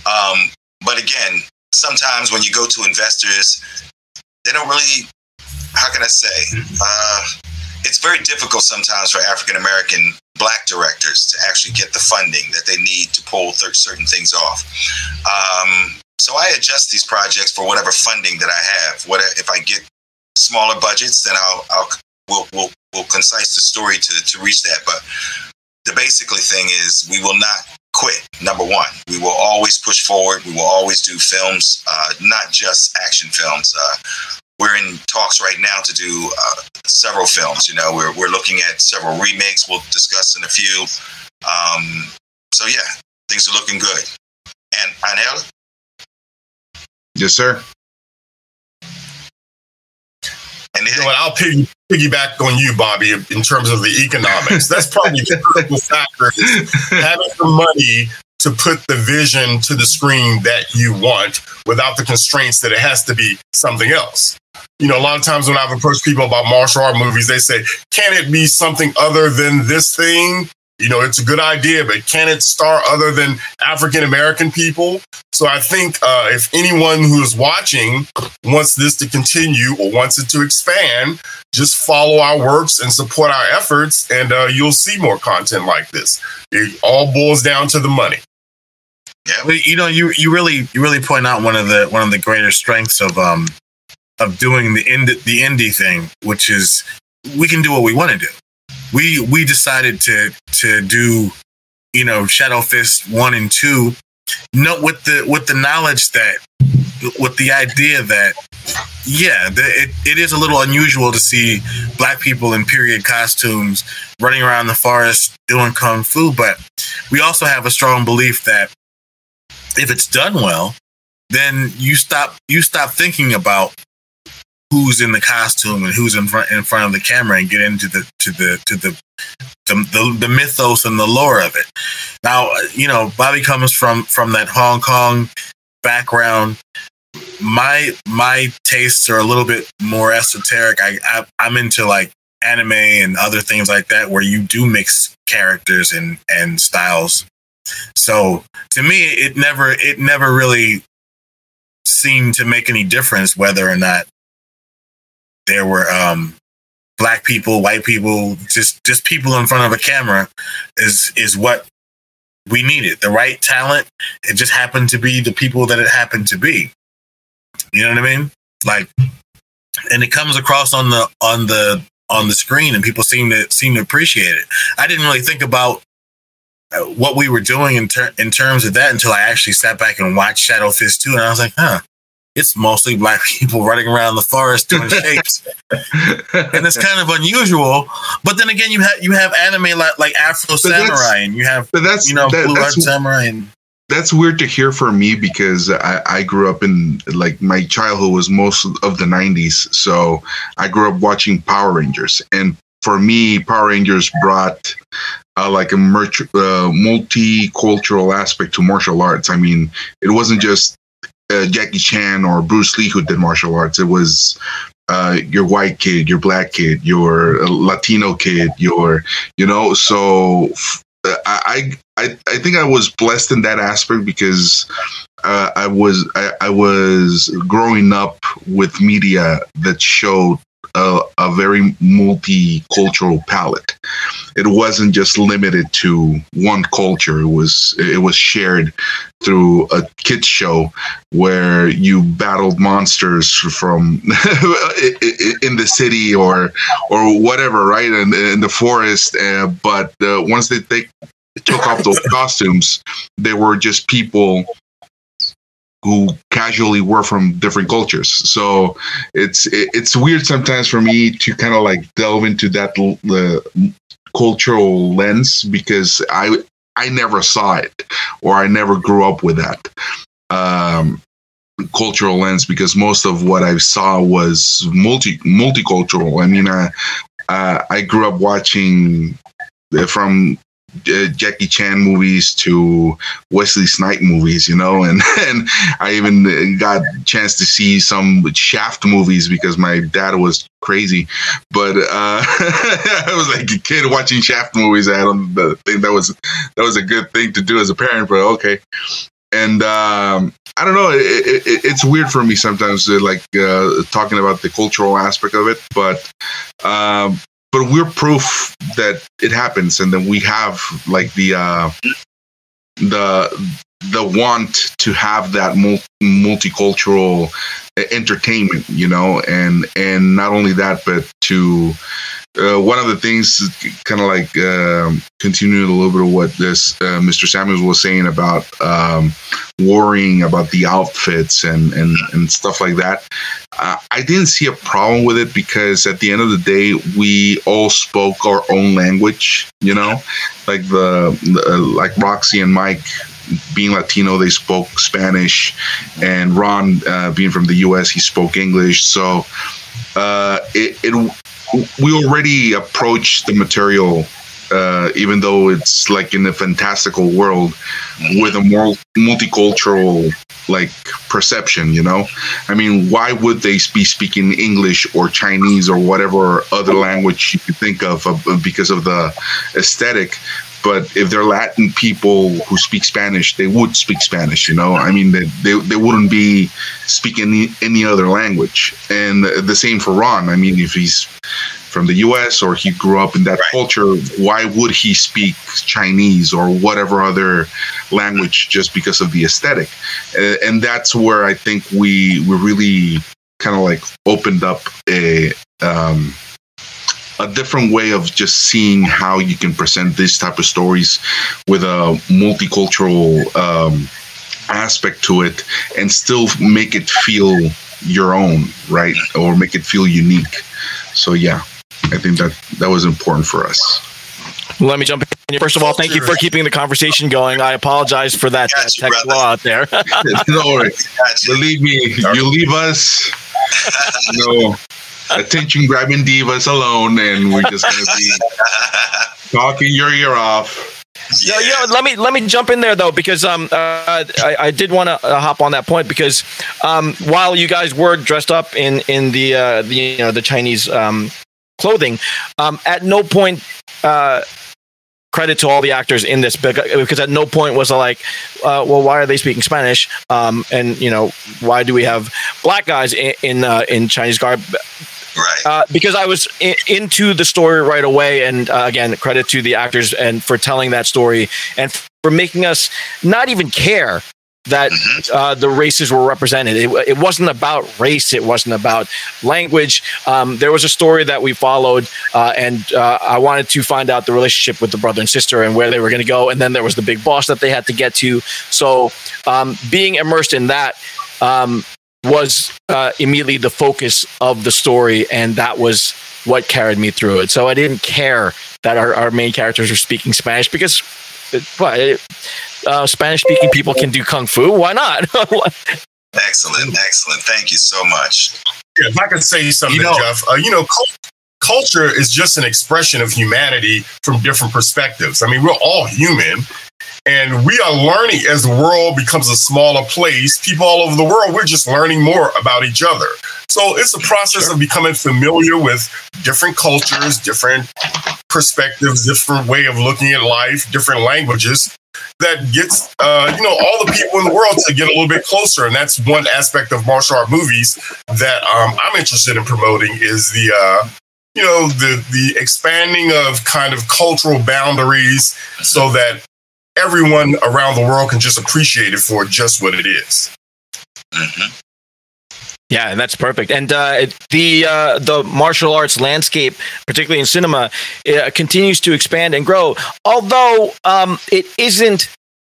[SPEAKER 3] Um, but again, sometimes when you go to investors, they don't really, how can I say, uh, it's very difficult sometimes for African American black directors to actually get the funding that they need to pull th- certain things off. Um, so I adjust these projects for whatever funding that I have. What if I get smaller budgets, then I'll, I'll we'll, we'll, we'll concise the story to, to reach that. But the basically thing is we will not quit. Number one, we will always push forward. We will always do films, uh, not just action films. Uh, we're in talks right now to do uh, several films. You know, we're, we're looking at several remakes. We'll discuss in a few. Um, so yeah, things are looking good. And Angel,
[SPEAKER 7] Yes, sir.
[SPEAKER 3] And
[SPEAKER 5] You know what? I'll piggy, piggyback on you, Bobby, in terms of the economics. That's probably the critical factor having the money to put the vision to the screen that you want without the constraints that it has to be something else. You know, a lot of times when I've approached people about martial art movies, they say, can it be something other than this thing? You know, it's a good idea, but can it star other than African American people? So I think uh, if anyone who is watching wants this to continue or wants it to expand, just follow our works and support our efforts, and uh, you'll see more content like this. It all boils down to the money.
[SPEAKER 4] Well, you know, you you really you really point out one of the one of the greater strengths of um of doing the indie the indie thing, which is we can do what we want to do. We we decided to to do you know Shadow Fist one and two, no, with the with the knowledge that with the idea that yeah, the, it, it is a little unusual to see black people in period costumes running around the forest doing kung fu, but we also have a strong belief that if it's done well, then you stop you stop thinking about who's in the costume and who's in front in front of the camera and get into the to the to the the, the, the mythos and the lore of it. Now, you know, Bobby comes from from that Hong Kong background. My my tastes are a little bit more esoteric. I, I I'm into like anime and other things like that where you do mix characters and and styles. So to me, it never it never really seemed to make any difference whether or not there were um, black people, white people, just just people in front of a camera is is what we needed. The right talent. It just happened to be the people that it happened to be. You know what I mean? Like, and it comes across on the on the on the screen, and people seem to seem to appreciate it. I didn't really think about uh, what we were doing in ter- in terms of that until I actually sat back and watched Shadow Fist 2 and I was like, huh, it's mostly black people running around the forest doing shapes, and it's kind of unusual. But then again, you have you have anime like like Afro Samurai, and you have
[SPEAKER 7] but that's
[SPEAKER 4] you know
[SPEAKER 7] that-
[SPEAKER 4] Blue Art
[SPEAKER 7] that's-
[SPEAKER 4] Samurai, and
[SPEAKER 7] that's weird to hear for me because I, I grew up in like my childhood was most of the 90s so i grew up watching power rangers. And for me power rangers brought uh, like a merch, uh, multicultural aspect to martial arts. I mean it wasn't just uh, jackie chan or bruce lee who did martial arts. It was uh, your white kid, your black kid, your Latino kid, your, you know, so f- I, I, I think I was blessed in that aspect because uh, I was, I, I was growing up with media that showed a, a very multicultural palette. It wasn't just limited to one culture. It was, it was shared through a kids show where you battled monsters from in the city or or whatever, right? In, in the forest. Uh, but uh, once they, they took off those costumes, they were just people who casually were from different cultures. So it's it, it's weird sometimes for me to kind of like delve into that cultural lens because I I never saw it or I never grew up with that um, cultural lens because most of what I saw was multi multicultural. I mean, I uh, I grew up watching uh, from uh, Jackie Chan movies to Wesley Snipe movies, you know, and and I even got a chance to see some Shaft movies because my dad was crazy. But uh, I was like a kid watching Shaft movies. I don't think that was that was a good thing to do as a parent, but okay. And um, I don't know. It, it, it's weird for me sometimes, like uh, talking about the cultural aspect of it, but um, but we're proof that it happens and then we have like the uh the the want to have that multicultural entertainment you know and and not only that but to uh, one of the things kind of like um, continuing a little bit of what this uh, mr samuels was saying about um, worrying about the outfits and and, and stuff like that uh, I didn't see a problem with it because at the end of the day, we all spoke our own language. You know, like the, the like Roxy and Mike being Latino, they spoke Spanish, and Ron uh, being from the U.S., he spoke English. So uh, it, it we already approached the material. Uh, even though it's like in a fantastical world with a more multicultural like perception you know i mean why would they be speaking english or chinese or whatever other language you could think of because of the aesthetic but if they're latin people who speak spanish they would speak spanish you know? I mean they, they, they wouldn't be speaking any, any other language. And the same for ron. I mean if he's from the US or he grew up in that culture, why would he speak Chinese or whatever other language just because of the aesthetic? And that's where I think we we really kind of like opened up a um, a different way of just seeing how you can present this type of stories with a multicultural um, aspect to it and still make it feel your own, right? Or make it feel unique. So yeah, I think that that was important for us.
[SPEAKER 2] Let me jump in. First of all, thank you for keeping the conversation going. I apologize for that tech
[SPEAKER 3] brother.
[SPEAKER 2] flaw out there.
[SPEAKER 7] no worries. Believe me, you leave us, you know, attention grabbing divas alone, and we're just gonna be talking your ear off.
[SPEAKER 2] No, you know, let me let me jump in there though because um uh, I, I did want to uh, hop on that point because um while you guys were dressed up in in the uh the you know the Chinese um clothing um at no point uh credit to all the actors in this because at no point was I like uh, well why are they speaking Spanish? Um and you know why do we have black guys in in, uh, in Chinese garb
[SPEAKER 3] Right.
[SPEAKER 2] uh, because I was I- into the story right away, and uh, again, credit to the actors and for telling that story and for making us not even care that uh, the races were represented. It, it wasn't about race. It wasn't about language. Um, there was a story that we followed, uh, and uh, I wanted to find out the relationship with the brother and sister and where they were going to go. And then there was the big boss that they had to get to. So um, being immersed in that. Um, was uh, immediately the focus of the story, and that was what carried me through it. So I didn't care that our, our main characters were speaking Spanish because, it, well, uh, Spanish speaking people can do kung fu. Why not?
[SPEAKER 3] Excellent. Excellent. Thank you so much.
[SPEAKER 5] Yeah, if I could say something,
[SPEAKER 4] You know-
[SPEAKER 5] Jeff, uh, you know, cul- culture is just an expression of humanity from different perspectives. I mean, we're all human, and we are learning as the world becomes a smaller place. People all over the world, we're just learning more about each other. So it's a process of becoming familiar with different cultures, different perspectives, different way of looking at life, different languages that gets uh, you know all the people in the world to get a little bit closer and that's one aspect of martial art movies that um, i'm interested in promoting is the uh, you know the the expanding of kind of cultural boundaries so that everyone around the world can just appreciate it for just what it is
[SPEAKER 3] hmm
[SPEAKER 2] Yeah, and that's perfect. And uh, the uh, the martial arts landscape, particularly in cinema, uh, continues to expand and grow. Although um, it isn't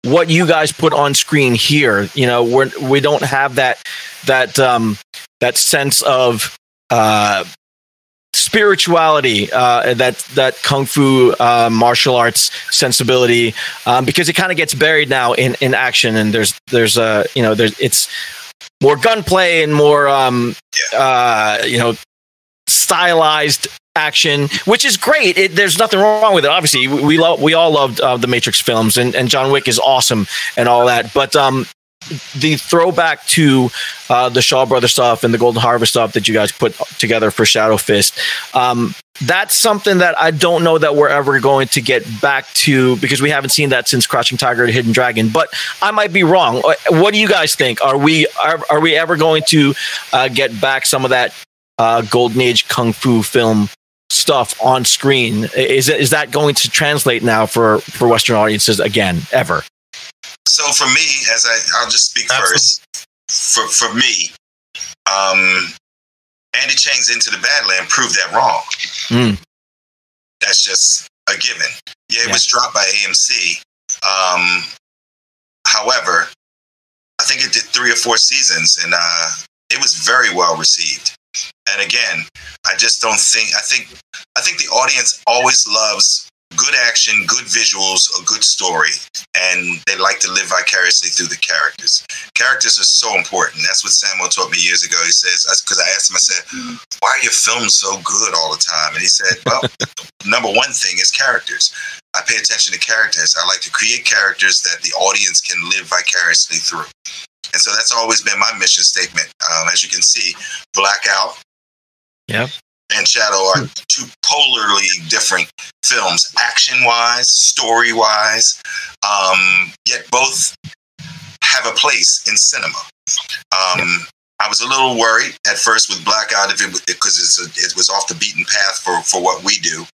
[SPEAKER 2] what you guys put on screen here. You know, we're we don't have that that um, that sense of uh, spirituality uh, that that kung fu uh, martial arts sensibility um, because it kind of gets buried now in in action and there's there's uh you know there's it's more gunplay and more um uh you know stylized action which is great. It, there's nothing wrong with it. Obviously we, we love we all loved uh, the matrix films and, and john wick is awesome and all that but um the throwback to uh, the Shaw Brothers stuff and the Golden Harvest stuff that you guys put together for Shadow Fist, um, that's something that I don't know that we're ever going to get back to because we haven't seen that since Crouching Tiger and Hidden Dragon. But I might be wrong. Uh, What do you guys think? Are we are, are we ever going to uh, get back some of that uh, Golden Age kung fu film stuff on screen? Is is that going to translate now for for Western audiences again ever?
[SPEAKER 3] So for me, as I, I'll just speak first. For for me, um, Andy Chang's Into the Badland proved that wrong.
[SPEAKER 2] Mm.
[SPEAKER 3] That's just a given. Yeah, it
[SPEAKER 2] Yeah.
[SPEAKER 3] was dropped by AMC. Um, however, I think it did three or four seasons, and uh, it was very well received. And again, I just don't think I think I think the audience always loves good action, good visuals, a good story, and they like to live vicariously through the characters. Characters are so important. That's what Sammo taught me years ago. He says, because I asked him, I said, "Why are your films so good all the time?" And he said, "Well, number one thing is characters. I pay attention to characters. I like to create characters that the audience can live vicariously through." And so that's always been my mission statement. Um, as you can see, Blackout
[SPEAKER 2] Yep.
[SPEAKER 3] And Shadow are two polarly different films, action wise, story wise, um, yet both have a place in cinema. Um, I was a little worried at first with Blackout if it because it was off the beaten path for for what we do,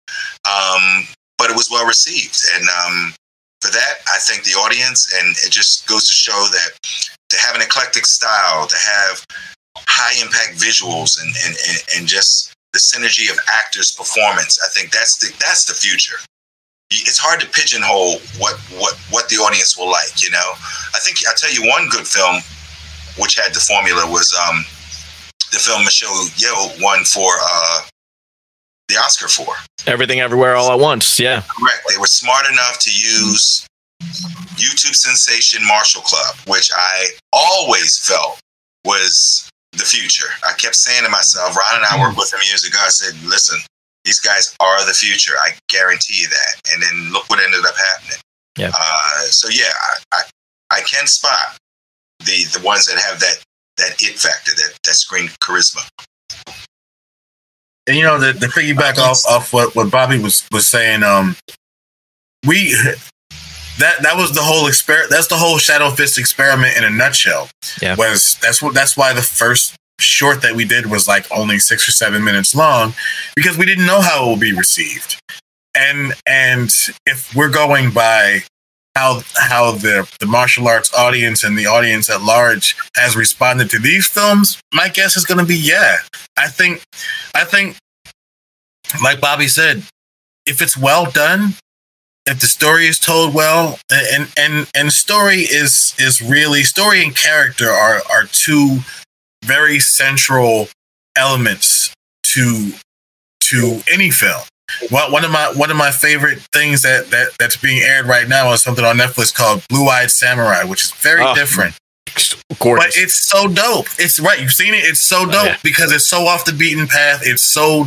[SPEAKER 3] um, but it was well received, and um, for that I thank the audience, and it just goes to show that to have an eclectic style, to have high impact visuals, and and and, and just the synergy of actors' performance. I think that's the that's the future. It's hard to pigeonhole what what what the audience will like. You know, I think I'll tell you one good film which had the formula was um, the film Michelle Yeoh won for uh, the Oscar for.
[SPEAKER 2] Everything Everywhere All at Once. Yeah.
[SPEAKER 3] Correct. They were smart enough to use YouTube sensation Martial Club, which I always felt was the future. I kept saying to myself, Ron and I worked with him years ago. I said, listen, these guys are the future. I guarantee you that. And then look what ended up happening.
[SPEAKER 2] Yeah.
[SPEAKER 3] Uh, so yeah, I, I, I can spot the the ones that have that that it factor, that that screen charisma.
[SPEAKER 4] And you know, the, the piggyback off off what, what Bobby was was saying, um, we that that was the whole experiment. That's the whole Shadow Fist experiment in a nutshell.
[SPEAKER 2] Yeah.
[SPEAKER 4] Was that's what that's why the first short that we did was like only six or seven minutes long because we didn't know how it will be received. And and if we're going by how how the the martial arts audience and the audience at large has responded to these films, my guess is going to be yeah. I think I think like Bobby said, if it's well done, if the story is told well, and and and story is is really story and character are are two very central elements to to any film. One, one of my one of my favorite things that, that that's being aired right now is something on Netflix called Blue Eyed Samurai, which is very
[SPEAKER 2] Oh,
[SPEAKER 4] different.
[SPEAKER 2] Gorgeous.
[SPEAKER 4] But it's so dope. It's right. You've seen it. It's so dope
[SPEAKER 2] yeah.
[SPEAKER 4] because it's so off the beaten path. It's so,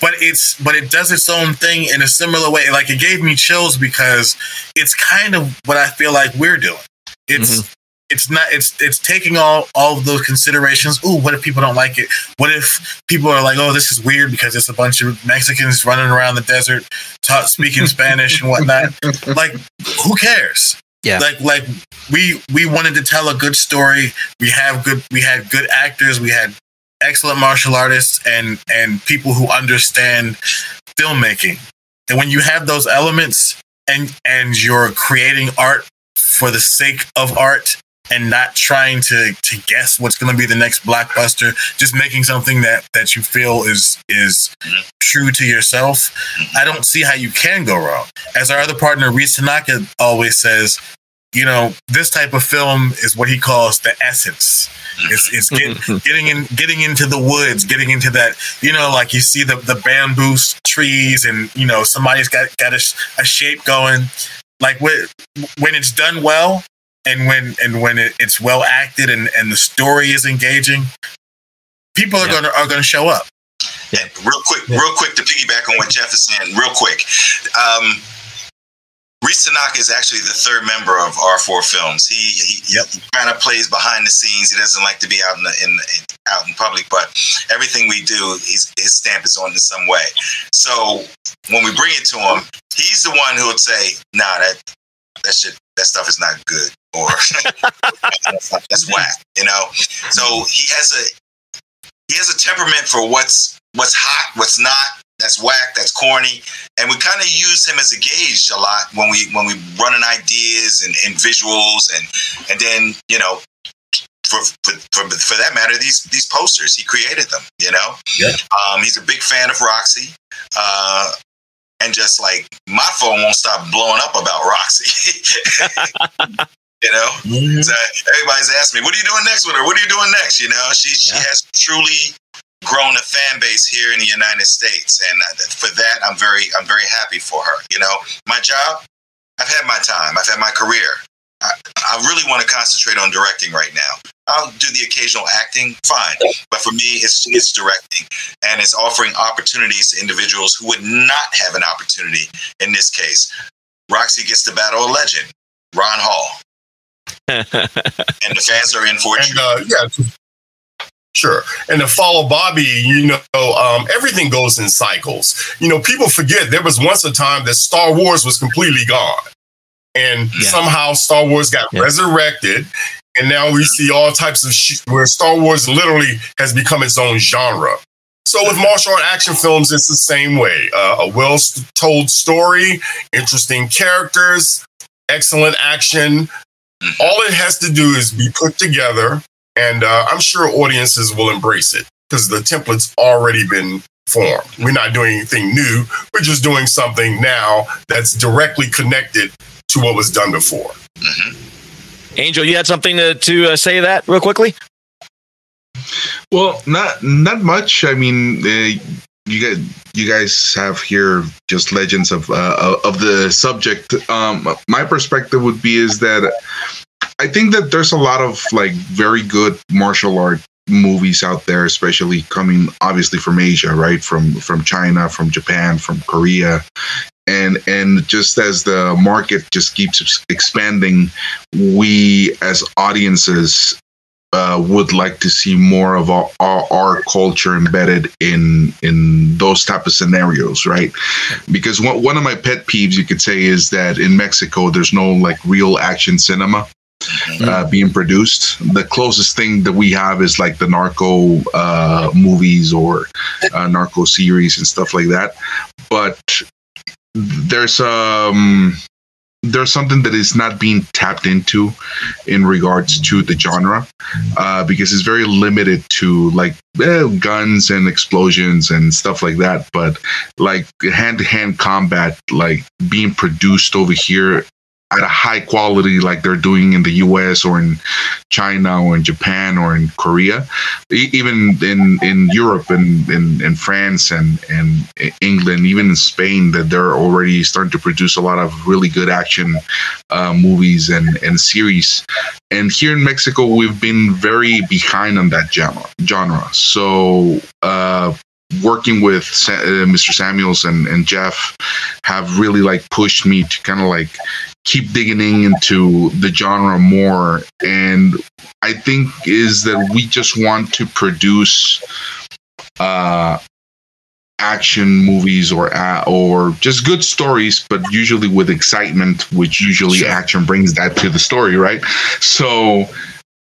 [SPEAKER 4] but it's but it does its own thing in a similar way. Like it gave me chills because it's kind of what I feel like we're doing. It's mm-hmm. it's not. It's it's taking all all of those considerations. Ooh, what if people don't like it? What if people are like, oh, this is weird because it's a bunch of Mexicans running around the desert, ta speaking Spanish and whatnot. Like, who cares?
[SPEAKER 2] Yeah.
[SPEAKER 4] like like we we wanted to tell a good story. We have good we had good actors. We had excellent martial artists and and people who understand filmmaking. And when you have those elements and and you're creating art for the sake of art and not trying to to guess what's going to be the next blockbuster just making something that that you feel is is true to yourself i don't see how you can go wrong. As our other partner Reese Tanaka always says you know this type of film is what he calls the essence. It's, it's get, getting in getting into the woods getting into that you know like you see the the bamboo trees and you know somebody's got got a, a shape going. Like when when it's done well and when and when it, it's well acted and and the story is engaging people are
[SPEAKER 2] Yeah.
[SPEAKER 4] gonna are gonna show up
[SPEAKER 3] And real quick, real quick to piggyback on what Jeff is saying, real quick. Um, Reese Tanaka is actually the third member of R4 Films. He he,
[SPEAKER 4] Yep.
[SPEAKER 3] he kind of plays behind the scenes. He doesn't like to be out in the, in, in out in public, but everything we do, his his stamp is on in some way. So when we bring it to him, he's the one who would say, "Nah, that that shit, that stuff is not good," or "That's whack," you know. So he has a he has a temperament for what's what's hot, what's not. That's whack. That's corny, and we kind of use him as a gauge a lot when we when we running ideas and, and visuals, and and then you know, for, for for for that matter, these these posters he created them. You know,
[SPEAKER 4] Yeah.
[SPEAKER 3] um, he's a big fan of Roxy. Uh, and just like my phone won't stop blowing up about Roxy. you know, so everybody's asking me, "What are you doing next with her? What are you doing next?" You know, she she
[SPEAKER 2] Yeah.
[SPEAKER 3] has truly grown a fan base here in the United States, and uh, for that, I'm very I'm very happy for her. You know, my job, I've had my time, I've had my career. I, I really want to concentrate on directing right now. I'll do the occasional acting, fine, but for me, it's it's directing, and it's offering opportunities to individuals who would not have an opportunity in this case. Roxy gets to battle a legend, Ron Hall, and the fans are in for a
[SPEAKER 5] And uh, yeah, sure. And to follow Bobby, you know, um, everything goes in cycles. You know, people forget there was once a time that Star Wars was completely gone, and
[SPEAKER 2] Yeah.
[SPEAKER 5] somehow Star Wars got
[SPEAKER 2] Yeah.
[SPEAKER 5] resurrected, and now we see all types of sh- where Star Wars literally has become its own genre. So with martial art action films, it's the same way. Uh, a well-told story, interesting characters, excellent action. All it has to do is be put together, and uh, I'm sure audiences will embrace it because the template's already been formed. We're not doing anything new. We're just doing something now that's directly connected to what was done before.
[SPEAKER 2] Angel, you had something to, to uh, say that real quickly?
[SPEAKER 7] Well, not not much. I mean, uh, you guys you guys have here just legends of uh, of the subject. Um, my perspective would be is that I think that there's a lot of like very good martial art movies out there, especially coming obviously from Asia, right? From from China, from Japan, from Korea. And and just as the market just keeps expanding, we as audiences uh, would like to see more of our, our, our, culture embedded in in those type of scenarios, right? Because one, one of my pet peeves, you could say, is that in Mexico there's no like real action cinema. Uh, being produced. The closest thing that we have is like the narco uh, movies or uh, narco series and stuff like that. But there's um there's something that is not being tapped into in regards to the genre uh, because it's very limited to like eh, guns and explosions and stuff like that. But like hand-to-hand combat like being produced over here at a high quality like they're doing in the US or in China or in Japan or in Korea, even in, in Europe and in, in France and, and England, even in Spain, that they're already starting to produce a lot of really good action uh, movies and, and series. And here in Mexico, we've been very behind on that genre. genre. So, uh, working with uh, Mr. Samuels and, and Jeff have really like pushed me to kind of like keep digging into the genre more and i think is that we just want to produce uh action movies or uh, or just good stories but usually with excitement which usually sure. action brings that to the story right so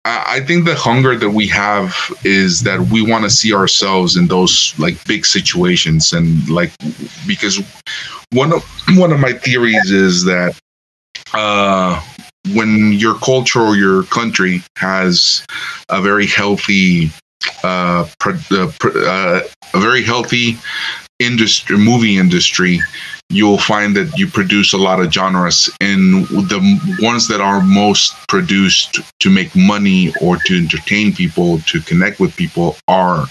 [SPEAKER 7] I think the hunger that we have is that we want to see ourselves in those like big situations and like because one of one of my theories is that uh, when your culture or your country has a very healthy uh, uh, uh, a very healthy industry movie industry you'll find that you produce a lot of genres and the ones that are most produced to make money or to entertain people to connect with people are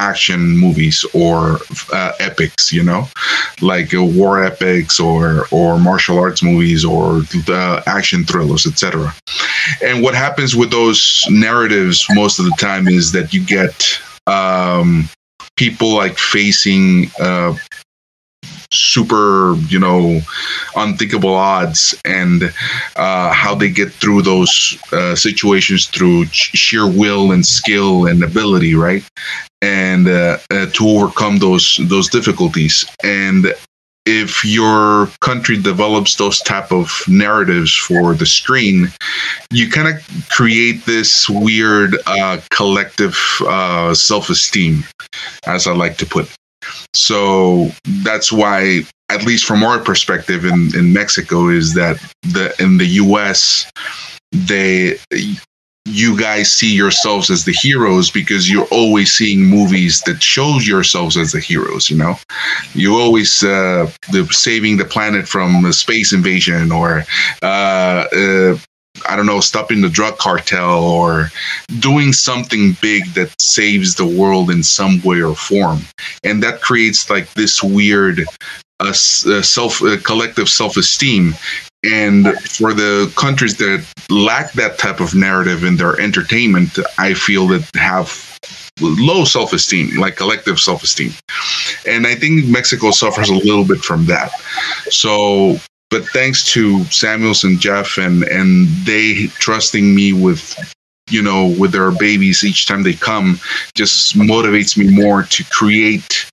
[SPEAKER 7] action movies or uh, epics you know? Like uh, war epics or or martial arts movies or uh, action thrillers etc and what happens with those narratives most of the time is that you get um, people like facing uh, super you know unthinkable odds and uh, how they get through those uh, situations through sheer will and skill and ability right? And uh, uh, to overcome those those difficulties. And if your country develops those type of narratives for the screen you kind of create this weird uh, collective uh, self-esteem as i like to put it so that's why, at least from our perspective in, in Mexico, is that the in the US they you guys see yourselves as the heroes because you're always seeing movies that shows yourselves as the heroes you know? You always uh the saving the planet from a space invasion or uh, uh I don't know, stopping the drug cartel or doing something big that saves the world in some way or form. And that creates like this weird uh, uh self uh, collective self-esteem. And for the countries that lack that type of narrative in their entertainment i feel that have low self-esteem like collective self-esteem. And i think mexico suffers a little bit from that. So but thanks to Samuels and Jeff and and they trusting me with you know with their babies each time they come just motivates me more to create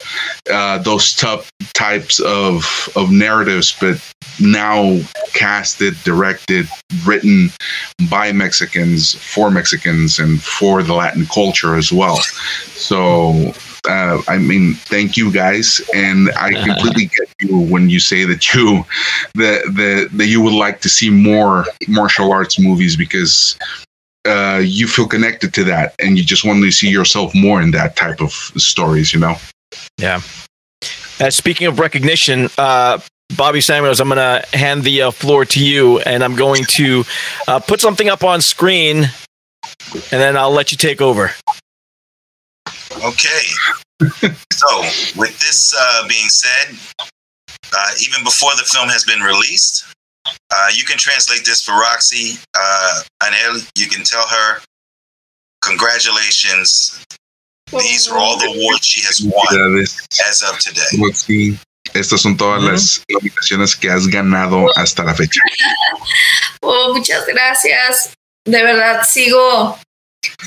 [SPEAKER 7] uh, those tough types of of narratives. But now casted directed written by mexicans for mexicans and for the latin culture as well so uh, I mean, thank you guys, and I completely get you when you say that you that that that you would like to see more martial arts movies because uh, you feel connected to that, and you just want to see yourself more in that type of stories. You know.
[SPEAKER 2] Yeah. Uh, speaking of recognition, uh, Bobby Samuels, I'm going to hand the uh, floor to you, and I'm going to uh, put something up on screen, and then I'll let you take over.
[SPEAKER 3] Okay. so, with this uh, being said, uh, even before the film has been released, uh, you can translate this for Roxy. Uh, Anel, you can tell her, congratulations. These are all the awards she has won as of today.
[SPEAKER 7] Estas son todas las nominaciones que has ganado hasta la fecha.
[SPEAKER 6] Oh, muchas gracias. De verdad sigo,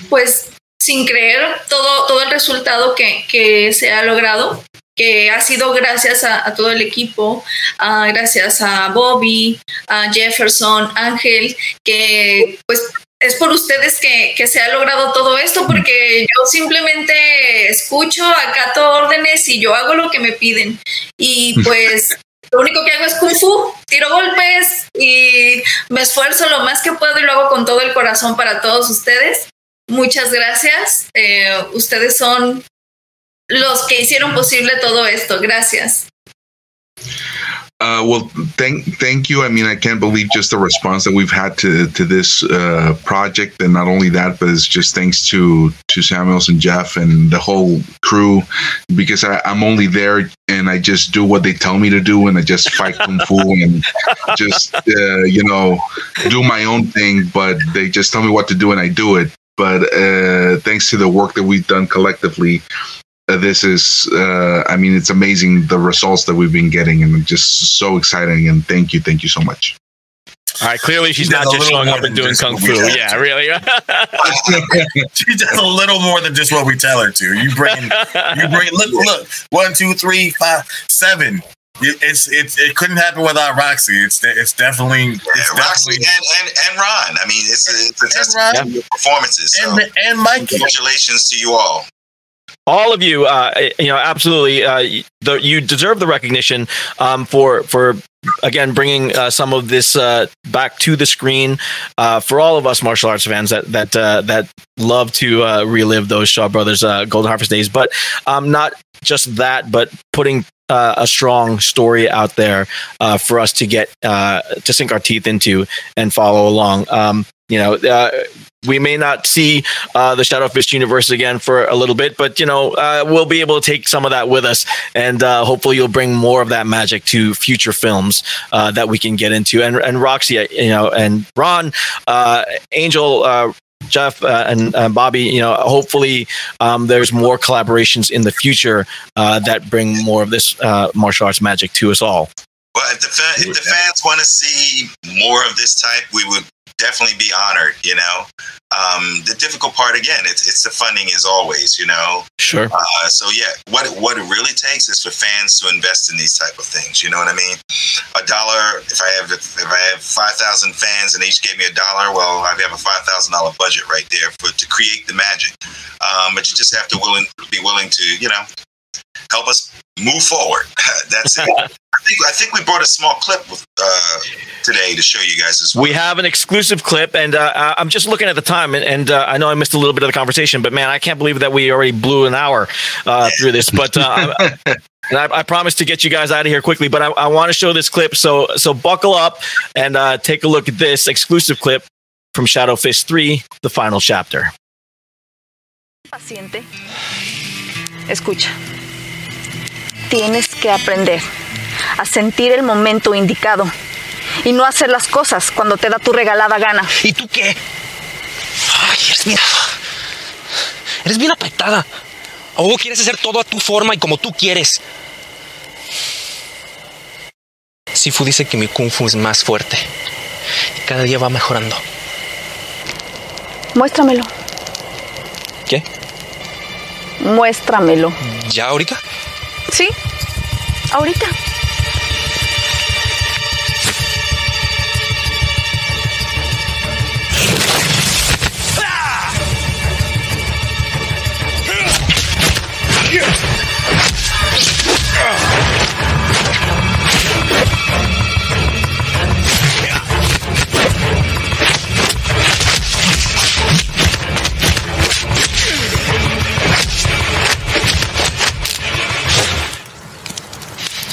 [SPEAKER 6] pues, sin creer todo, todo el resultado que, que se ha logrado, que ha sido gracias a, a todo el equipo, gracias a Bobby, a Jefferson, Ángel, que pues es por ustedes que, que se ha logrado todo esto, porque yo simplemente escucho, acato órdenes y yo hago lo que me piden. Y pues lo único que hago es kung fu, tiro golpes y me esfuerzo lo más que puedo y lo hago con todo el corazón para todos ustedes. Muchas gracias. Eh, ustedes son los que hicieron posible todo esto. Gracias.
[SPEAKER 7] Uh, well, thank thank you. I mean, I can't believe just the response that we've had to to this uh, project, and not only that, but it's just thanks to to Samuels and Jeff and the whole crew, because I, I'm only there and I just do what they tell me to do, and I just fight kung fu and just uh, you know do my own thing. But they just tell me what to do, and I do it. But uh, thanks to the work that we've done collectively, this is uh, i mean it's amazing the results that we've been getting and just so exciting and thank you thank you so much
[SPEAKER 2] All right, clearly she's
[SPEAKER 4] She
[SPEAKER 2] not just showing up and doing kung fu. Yeah, really.
[SPEAKER 4] she does a little more than just what we tell her to. You bring, you bring. Look, look. One, two, three, five, seven. It, it's it's it couldn't happen without Roxy. It's it's definitely it's
[SPEAKER 3] Yeah, Roxy
[SPEAKER 4] definitely
[SPEAKER 3] and, and, and Ron. I mean, it's a, it's a testament to your performances. So,
[SPEAKER 4] and and Mikey.
[SPEAKER 3] congratulations to you all.
[SPEAKER 2] All of you, uh, you know, absolutely, uh, the, you deserve the recognition um, for for again bringing uh, some of this uh, back to the screen uh, for all of us martial arts fans that that uh, that love to relive those Shaw Brothers Golden Harvest days. But um, not just that, but putting uh, a strong story out there uh, for us to get uh, to sink our teeth into and follow along. Um, you know, we may not see uh, the Shadow Fist universe again for a little bit, but you know, uh, we'll be able to take some of that with us, and uh, hopefully, you'll bring more of that magic to future films uh, that we can get into. And and Roxy, uh, you know, and Ron, uh, Angel. Jeff uh, and uh, Bobby, you know, hopefully um, there's more collaborations in the future uh, that bring more of this martial arts magic to us all.
[SPEAKER 3] Well, if the, fa- if the fans want to see more of this type, we would definitely be honored. You know, um, the difficult part again, it's it's the funding as always. You know,
[SPEAKER 2] Sure.
[SPEAKER 3] uh, so yeah, what it- what it really takes is for fans to invest in these type of things. You know what I mean? A dollar. If I have if I have five thousand fans and each gave me a dollar, well, I have a five thousand dollar budget right there for to create the magic. Um, but you just have to willing be willing to you know help us move forward. That's it. I think I think we brought a small clip uh, today to show you guys as well.
[SPEAKER 2] We have an exclusive clip, and uh, I- I'm just looking at the time, and, and uh, I know I missed a little bit of the conversation, but man, I can't believe that we already blew an hour uh, through this. But uh, I, and I, I promise to get you guys out of here quickly. But I, I want to show this clip, so so buckle up and uh, take a look at this exclusive clip from Shadow Fist Three, the final chapter.
[SPEAKER 9] Paciente. Escucha. Tienes que aprender a sentir el momento indicado y no hacer las cosas cuando te da tu regalada gana.
[SPEAKER 10] ¿Y tú qué? Ay, eres bien. Eres bien apretada. O quieres hacer todo a tu forma y como tú quieres. Sifu dice que mi kung fu es más fuerte. Y cada día va mejorando.
[SPEAKER 9] Muéstramelo.
[SPEAKER 10] ¿Qué?
[SPEAKER 9] Muéstramelo.
[SPEAKER 10] ¿Ya ahorita?
[SPEAKER 9] ¿Sí? Ahorita.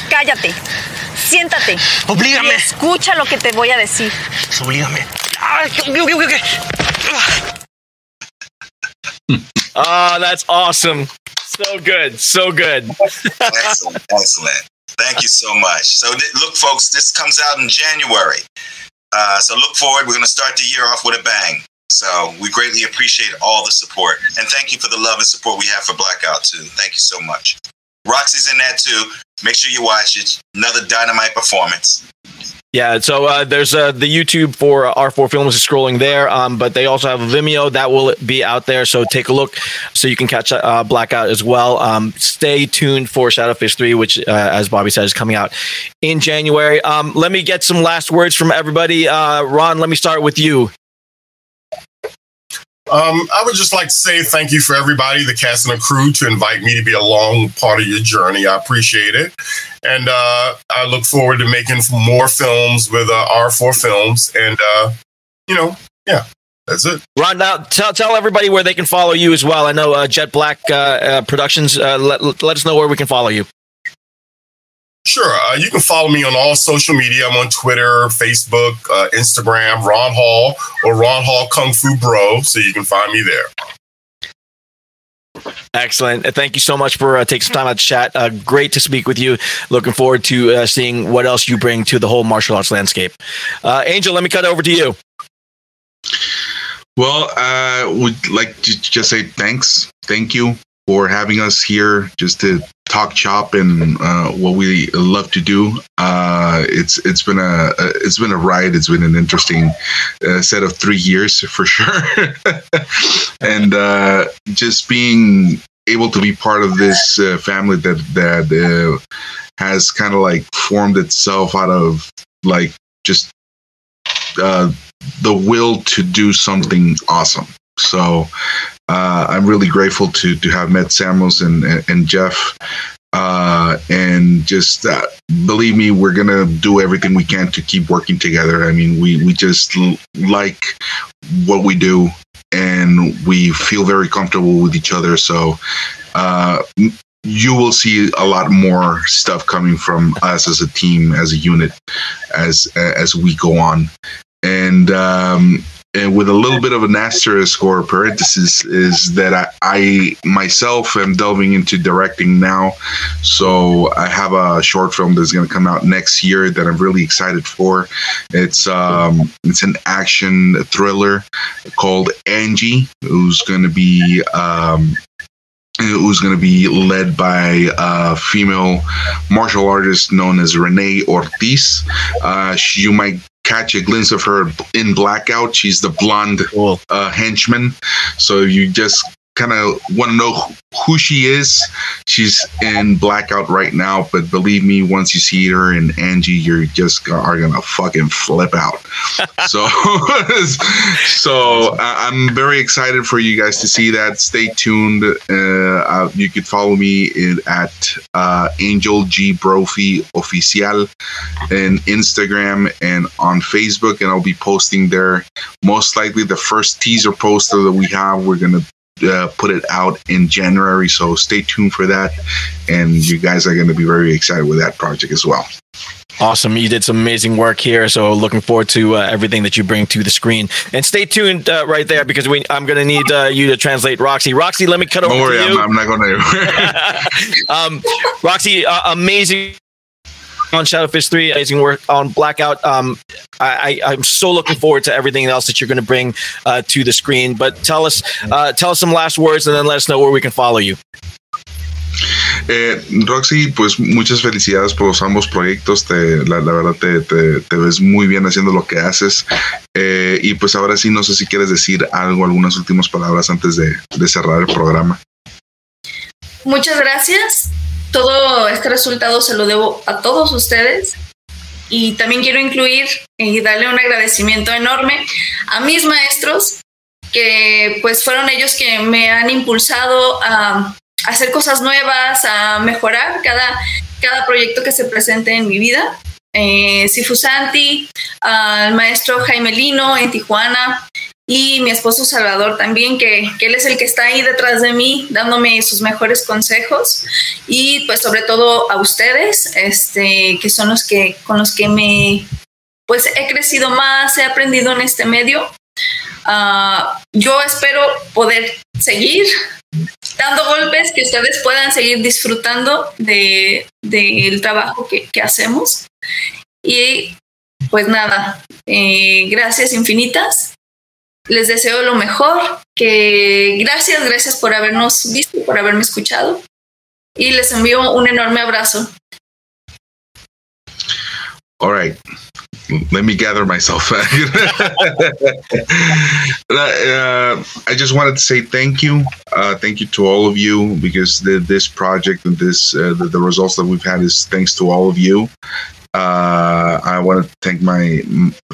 [SPEAKER 9] Cállate. Siéntate.
[SPEAKER 10] Oblígame.
[SPEAKER 9] Escucha lo que te voy a decir.
[SPEAKER 10] Oblígame.
[SPEAKER 2] Ah, that's awesome. So good. So good.
[SPEAKER 3] excellent, excellent. Thank you so much. So, th- look, folks, this comes out in January. Uh, so, look forward. We're going to start the year off with a bang. So, we greatly appreciate all the support. And thank you for the love and support we have for Blackout, too. Thank you so much. Roxy's in that, too. Make sure you watch it. Another dynamite performance.
[SPEAKER 2] Yeah, so uh, there's uh, the YouTube for uh, R4 Films is scrolling there, um, but they also have a Vimeo that will be out there. So take a look so you can catch uh, Blackout as well. Um, stay tuned for Shadowfist 3, which, uh, as Bobby said, is coming out in January. Um, let me get some last words from everybody. Uh, Ron, let me start with you.
[SPEAKER 5] Um, I would just like to say thank you for everybody, the cast and the crew, to invite me to be a long part of your journey. I appreciate it. And uh, I look forward to making more films with uh, R4 Films. And, uh, you know, yeah, that's it.
[SPEAKER 2] Ron, now tell, tell everybody where they can follow you as well. I know uh, Jet Black uh, uh, Productions, let, let us know where we can follow you.
[SPEAKER 5] Sure. Uh, you can follow me on all social media. I'm on Twitter, Facebook, uh, Instagram, Ron Hall or Ron Hall Kung Fu Bro. So you can find me there.
[SPEAKER 2] Excellent. Uh, Thank you so much for uh, taking some time out to chat. Uh, great to speak with you. Looking forward to uh, seeing what else you bring to the whole martial arts landscape. Uh, Angel, let me cut over to you.
[SPEAKER 7] Well, uh, would like to just say thanks. Thank you for having us here just to talk chop and uh, what we love to do. Uh, it's it's been a, it's been a ride. It's been an interesting uh, set of three years for sure, and uh, just being able to be part of this uh, family that that uh, has kind of like formed itself out of like just the will to do something awesome. So uh, I'm really grateful to to have met Samuels and and Jeff, uh, and just uh, believe me, we're gonna do everything we can to keep working together. I mean, we we just l- like what we do, and we feel very comfortable with each other. So. Uh, you will see a lot more stuff coming from us as a team, as a unit, as as we go on, and um, and with a little bit of an asterisk or parenthesis is that I, I myself am delving into directing now. So I have a short film that's going to come out next year that I'm really excited for. It's um it's an action thriller called Angie, who's going to be um who's going to be led by a female martial artist known as Renee Ortiz. Uh, she, you might catch a glimpse of her in Blackout. She's the blonde
[SPEAKER 2] Cool.
[SPEAKER 7] uh, henchman. So you just kind of want to know who she is. She's in Blackout right now, but believe me, once you see her and Angie, you're just are gonna fucking flip out. so, so I'm very excited for you guys to see that. Stay tuned. Uh, uh, you could follow me in, at uh, Angel G Brophy Oficial in Instagram and on Facebook, and I'll be posting there. Most likely, the first teaser poster that we have, we're gonna uh, put it out in January. So stay tuned for that, and you guys are going to be very excited with that project as well.
[SPEAKER 2] Awesome. You did some amazing work here. So looking forward to uh, everything that you bring to the screen. And stay tuned uh, right there because we, I'm going to need uh, you to translate Roxy. Roxy, let me cut over
[SPEAKER 7] Don't worry,
[SPEAKER 2] to
[SPEAKER 7] I'm,
[SPEAKER 2] you.
[SPEAKER 7] I'm not going to.
[SPEAKER 2] um, Roxy, uh, amazing on Shadowfish 3, amazing work on Blackout. Um, I, I, I'm so looking forward to everything else that you're going to bring uh, to the screen. But tell us, uh, tell us some last words, and then let us know where we can follow you.
[SPEAKER 7] Eh, Roxy, pues muchas felicidades por los ambos proyectos. Te, la, la verdad te, te, te ves muy bien haciendo lo que haces. Eh, y pues ahora sí, no sé si quieres decir algo, algunas últimas palabras antes de, de cerrar el programa.
[SPEAKER 6] Muchas gracias. Todo este resultado se lo debo a todos ustedes. Y también quiero incluir y darle un agradecimiento enorme a mis maestros, que pues fueron ellos que me han impulsado a hacer cosas nuevas, a mejorar cada, cada proyecto que se presente en mi vida. Eh, Sifu Santi, al maestro Jaime Lino en Tijuana, y mi esposo Salvador también, que, que, él es el que está ahí detrás de mí, dándome sus mejores consejos y pues sobre todo a ustedes, este, que son los que con los que me pues he crecido más, he aprendido en este medio. Uh, yo espero poder seguir dando golpes, que ustedes puedan seguir disfrutando del de, trabajo que, que, hacemos. Y pues nada, eh, gracias infinitas les deseo lo mejor, que gracias, gracias por habernos visto, por haberme escuchado y les envío un enorme abrazo.
[SPEAKER 7] All right. Let me gather myself. uh, I just wanted to say thank you. Uh, thank you to all of you because the, this project and this uh, the, the, results that we've had is thanks to all of you. Uh, I want to thank my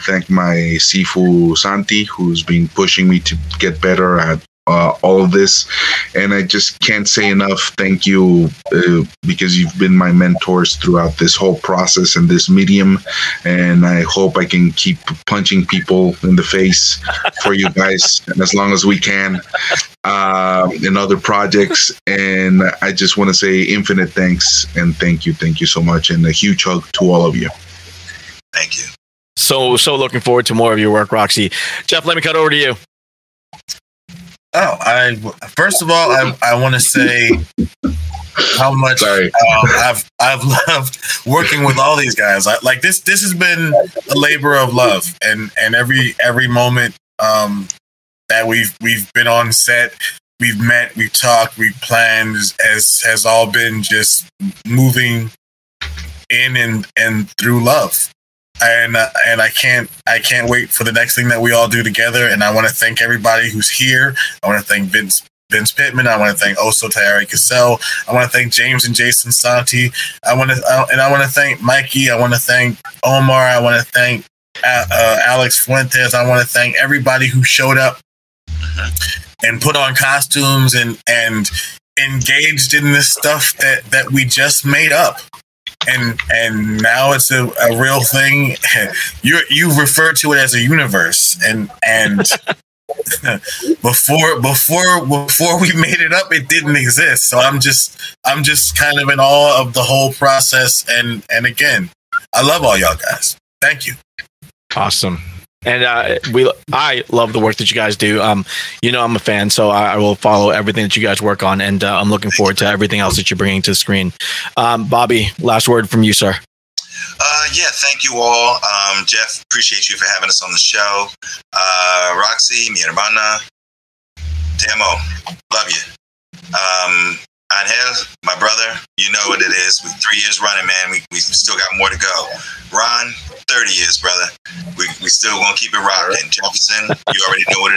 [SPEAKER 7] thank my Sifu Santi, who's been pushing me to get better at uh, all of this. And I just can't say enough thank you uh, because you've been my mentors throughout this whole process and this medium. And I hope I can keep punching people in the face for you guys as long as we can uh, in other projects. And I just want to say infinite thanks and thank you. Thank you so much. And a huge hug to all of you.
[SPEAKER 3] Thank you.
[SPEAKER 2] So, so looking forward to more of your work, Roxy. Jeff, let me cut over to you.
[SPEAKER 4] Oh, I first of all, I, I want to say how much um, I've I've loved working with all these guys. I, like this this has been a labor of love, and and every every moment um, that we've we've been on set, we've met, we've talked, we've planned, has has all been just moving in and and through love and uh, and I can't I can't wait for the next thing that we all do together. And I want to thank everybody who's here. I want to thank Vince Vince Pittman. I want to thank Oso Tayari Cassell. I want to thank James and Jason Santi. I want to uh, and I want to thank Mikey. I want to thank Omar. I want to thank uh, uh, Alex Fuentes. I want to thank everybody who showed up and put on costumes and and engaged in this stuff that that we just made up and and now it's a, a real thing. You you refer to it as a universe, and and before before before we made it up, it didn't exist. So I'm just I'm just kind of in awe of the whole process. And and again, I love all y'all guys. Thank you.
[SPEAKER 2] Awesome and uh, we I love the work that you guys do. Um, you know I'm a fan, so I, I will follow everything that you guys work on, and uh, I'm looking forward to everything else that you're bringing to the screen. Um, Bobby, last word from you, sir.
[SPEAKER 3] Uh, yeah, thank you all. Um, Jeff, appreciate you for having us on the show. Uh, Roxy, mi hermana, te amo, love you. Um, Angel, my brother, you know what it is. We three years running, man. We, we still got more to go. Ron, 30 years, brother. We, we still gonna keep it rocking. Jefferson, you already know what it